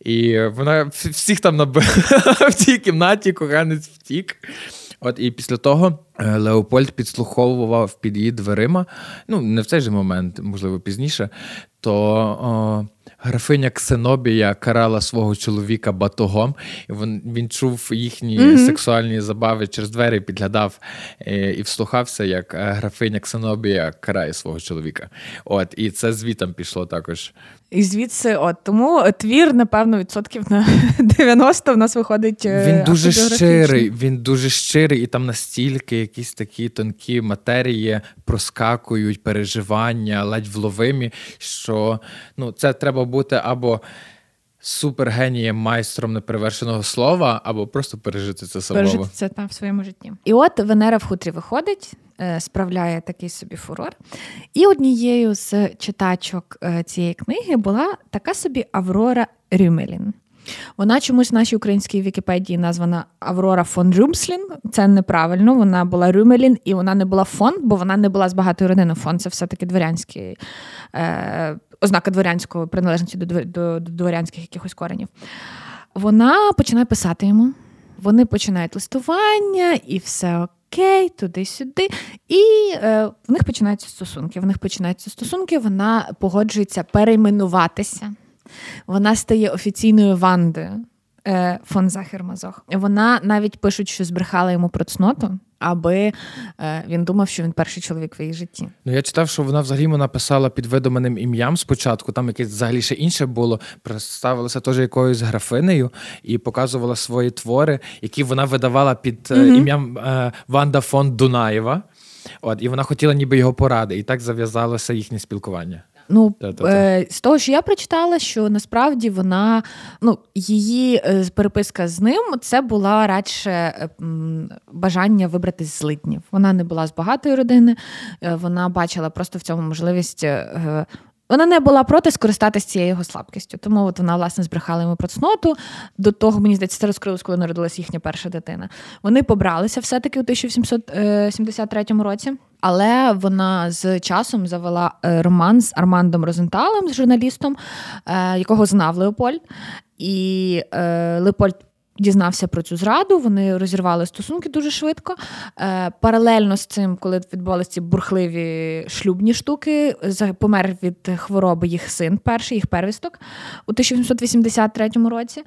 І вона всіх там набила в цій кімнаті, коханець втік. От і після того Леопольд підслуховував під її дверима. Ну, не в цей же момент, можливо, пізніше, то о, графиня Ксенобія карала свого чоловіка батогом, і він він чув їхні mm-hmm. сексуальні забави через двері, підглядав і, е, і вслухався, як е, графиня Ксенобія карає свого чоловіка. От, І це звітом пішло також. І звідси, от тому твір, напевно, відсотків на 90 в нас виходить. Е, він дуже щирий, він дуже щирий, і там настільки якісь такі тонкі матерії проскакують, переживання, ледь вловимі. Що ну, це треба бути або супергенієм, майстром неперевершеного слова, або просто пережити це самому. Пережити це там в своєму житті. І от Венера в хутрі виходить, е, справляє такий собі фурор. І однією з читачок е, цієї книги була така собі Аврора Рюмелін. Вона чомусь в нашій українській Вікіпедії названа Аврора фон Рюмслін. Це неправильно. Вона була Рюмелін, і вона не була фон, бо вона не була з багатої родини. Фон це все-таки дворянський е, ознака дворянської приналежності до, до, до дворянських якихось коренів. Вона починає писати йому. Вони починають листування, і все окей, туди-сюди. І е, в них починаються стосунки. В них починаються стосунки, вона погоджується перейменуватися. Вона стає офіційною Вандою е, фон Захер Мазох. Вона навіть пишуть, що збрехала йому про цноту, аби е, він думав, що він перший чоловік в її житті. Ну я читав, що вона взагалі написала під видуманим ім'ям спочатку. Там якесь взагалі ще інше було. Представилася теж якоюсь графинею і показувала свої твори, які вона видавала під mm-hmm. ім'ям е, Ванда фон Дунаєва. От і вона хотіла ніби його поради, і так зав'язалося їхнє спілкування. Ну е, з того, що я прочитала, що насправді вона ну її е, переписка з ним це була радше е, бажання вибрати з злиднів. Вона не була з багатої родини, вона бачила просто в цьому можливість. Вона не була проти скористатися цією його слабкістю, тому от вона власне збрехала йому про цноту. До того мені здається, це розкрилось, коли народилася їхня перша дитина. Вони побралися все-таки у 1773 році. Але вона з часом завела е, роман з Армандом Розенталем, з журналістом, е, якого знав Леопольд. І е, Леопольд дізнався про цю зраду. Вони розірвали стосунки дуже швидко. Е, Паралельно з цим, коли відбувалися ці бурхливі шлюбні штуки, помер від хвороби їх син, перший їх первісток у 1883 році.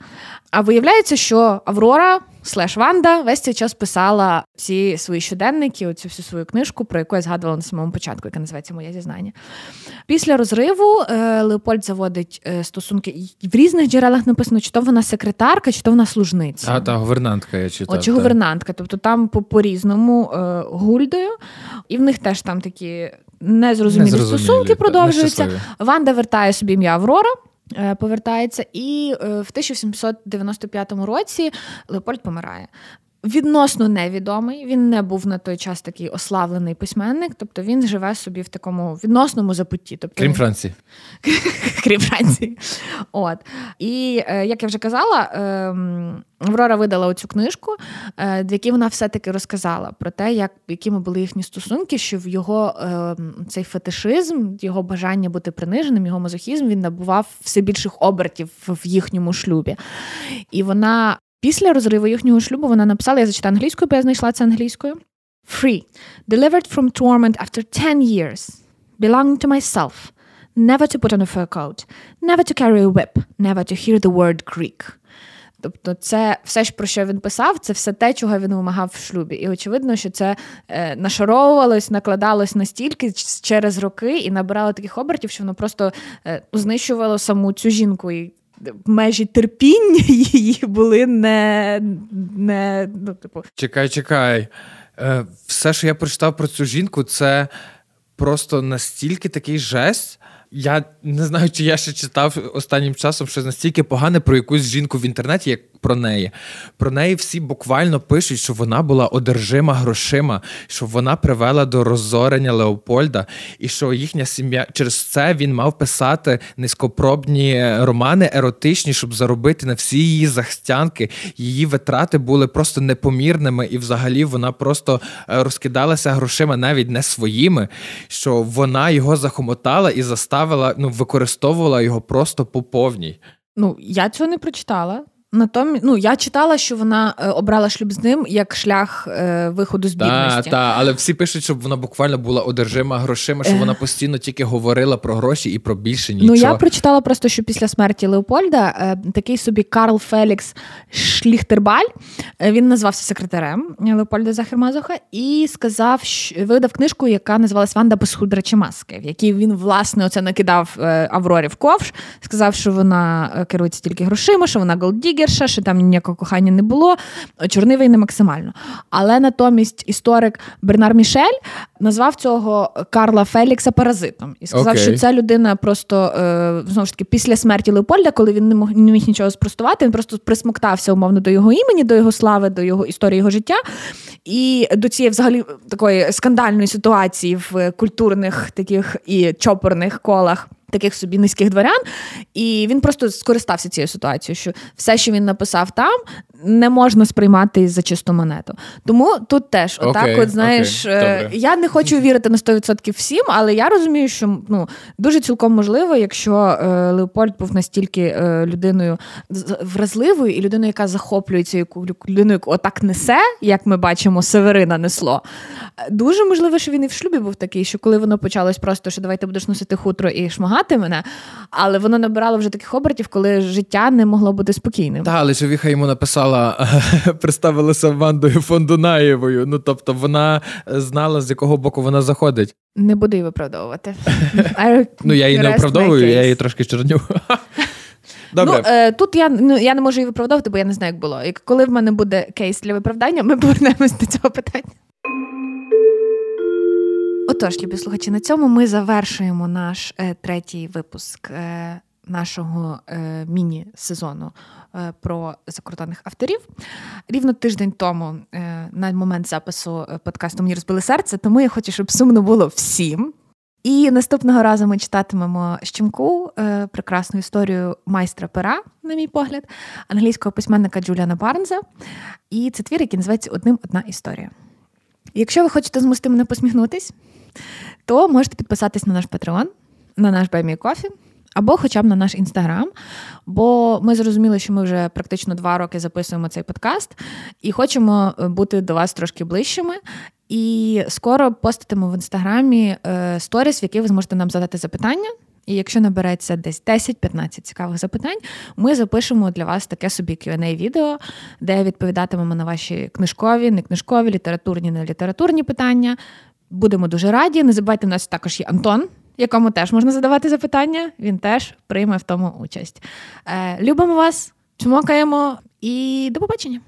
А виявляється, що Аврора слеш Ванда весь цей час писала всі свої щоденники, оцю всю свою книжку, про яку я згадувала на самому початку, яка називається Моє зізнання. Після розриву е, Леопольд заводить е, стосунки. В різних джерелах написано, чи то вона секретарка, чи то вона служниця. А та гувернантка я читав. О, чи гувернантка. Тобто там по різному е, Гульдою, і в них теж там такі незрозумілі, незрозумілі стосунки продовжуються. Ванда вертає собі ім'я Аврора. Е, повертається, і е, в 1795 році Леопольд помирає. Відносно невідомий, він не був на той час такий ославлений письменник, тобто він живе собі в такому відносному забутті. Тобто Крім Франції. Крім Франції. От. І е, як я вже казала, ем, Аврора видала оцю книжку, в якій вона все-таки розказала про те, як, якими були їхні стосунки, що в його ем, цей фетишизм, його бажання бути приниженим, його мазохізм він набував все більших обертів в їхньому шлюбі. І вона Після розриву їхнього шлюбу вона написала, я зачитаю англійською, бо я знайшла це англійською. Free, delivered from torment after 10 years, belonging to myself, never to put on a fur coat, never to carry a whip, never to hear the word Greek. Тобто, це все, ж про що він писав, це все те, чого він вимагав в шлюбі. І очевидно, що це е, нашаровувалось, накладалось настільки через роки і набирало таких обертів, що воно просто е, знищувало саму цю жінку. І межі терпіння її були не. не ну, типу. Чекай, чекай. Е, все, що я прочитав про цю жінку, це просто настільки такий жесть. Я не знаю, чи я ще читав останнім часом щось настільки погане про якусь жінку в інтернеті, як про неї. Про неї всі буквально пишуть, що вона була одержима грошима, що вона привела до розорення Леопольда, і що їхня сім'я через це він мав писати низькопробні романи еротичні, щоб заробити на всі її захстянки. Її витрати були просто непомірними, і взагалі вона просто е, розкидалася грошима навіть не своїми, що вона його захомотала і заставила, ну використовувала його просто по повній. Ну я цього не прочитала. Натомість, ну я читала, що вона е, обрала шлюб з ним як шлях е, виходу з бідності. Так, та, але всі пишуть, щоб вона буквально була одержима грошима, що вона постійно тільки говорила про гроші і про більше нічого. Ну я прочитала просто, що після смерті Леопольда е, такий собі Карл Фелікс Шліхтербаль. Е, він назвався секретарем Леопольда Захермазуха і сказав, що видав книжку, яка називалась Ванда без худрачі маски, в якій він власне оце накидав е, Аврорі в ковш, сказав, що вона е, керується тільки грошима, що вона голдіг тригерша, що там ніякого кохання не було, чорнивий не максимально. Але натомість історик Бернар Мішель назвав цього Карла Фелікса паразитом і сказав, okay. що ця людина просто е, знову ж таки після смерті Леопольда, коли він не мог не міг нічого спростувати, він просто присмоктався умовно до його імені, до його слави, до його історії його життя. І до цієї взагалі такої скандальної ситуації в культурних таких і чопорних колах таких собі низьких дворян, і він просто скористався цією ситуацією, що все, що він написав там, не можна сприймати за чисту монету. Тому тут теж, отак, okay, от знаєш, okay, я не хочу вірити на 100% всім, але я розумію, що ну дуже цілком можливо, якщо е, Леопольд був настільки е, людиною вразливою і людиною, яка захоплюється яку людиною, яку отак несе, як ми бачимо, Северина несло. Дуже можливо, що він і в шлюбі був такий, що коли воно почалось просто, що давай ти будеш носити хутро і шмагати мене, але воно набирало вже таких обертів, коли життя не могло бути спокійним. Так, але Човіха йому написала, представилася Вандою Фондунаєвою. Ну тобто вона знала, з якого боку вона заходить. Не буду її виправдовувати. Ну я її не оправдовую, я її трошки чорню. Добре. Ну, е, Тут я ну, я не можу її виправдовувати, бо я не знаю, як було. І коли в мене буде кейс для виправдання, ми повернемось до цього питання. Отож, любі слухачі, на цьому ми завершуємо наш е, третій випуск е, нашого е, міні-сезону е, про закордонних авторів. Рівно тиждень тому, е, на момент запису е, подкасту мені розбили серце, тому я хочу, щоб сумно було всім. І наступного разу ми читатимемо щемку, прекрасну історію майстра пера, на мій погляд, англійського письменника Джуліана Барнза. І це твір, який називається Одним одна історія. Якщо ви хочете змусити мене посміхнутись, то можете підписатись на наш Patreon, на наш Кофі, або хоча б на наш інстаграм. Бо ми зрозуміли, що ми вже практично два роки записуємо цей подкаст і хочемо е, бути до вас трошки ближчими. І скоро постатимо в інстаграмі е, сторіс, в яких ви зможете нам задати запитання. І якщо набереться десь 10-15 цікавих запитань, ми запишемо для вас таке собі qa відео, де відповідатимемо на ваші книжкові, не книжкові, літературні, не літературні питання. Будемо дуже раді. Не забувайте, у нас також є Антон, якому теж можна задавати запитання. Він теж прийме в тому участь. Е, Любимо вас, чмокаємо і до побачення.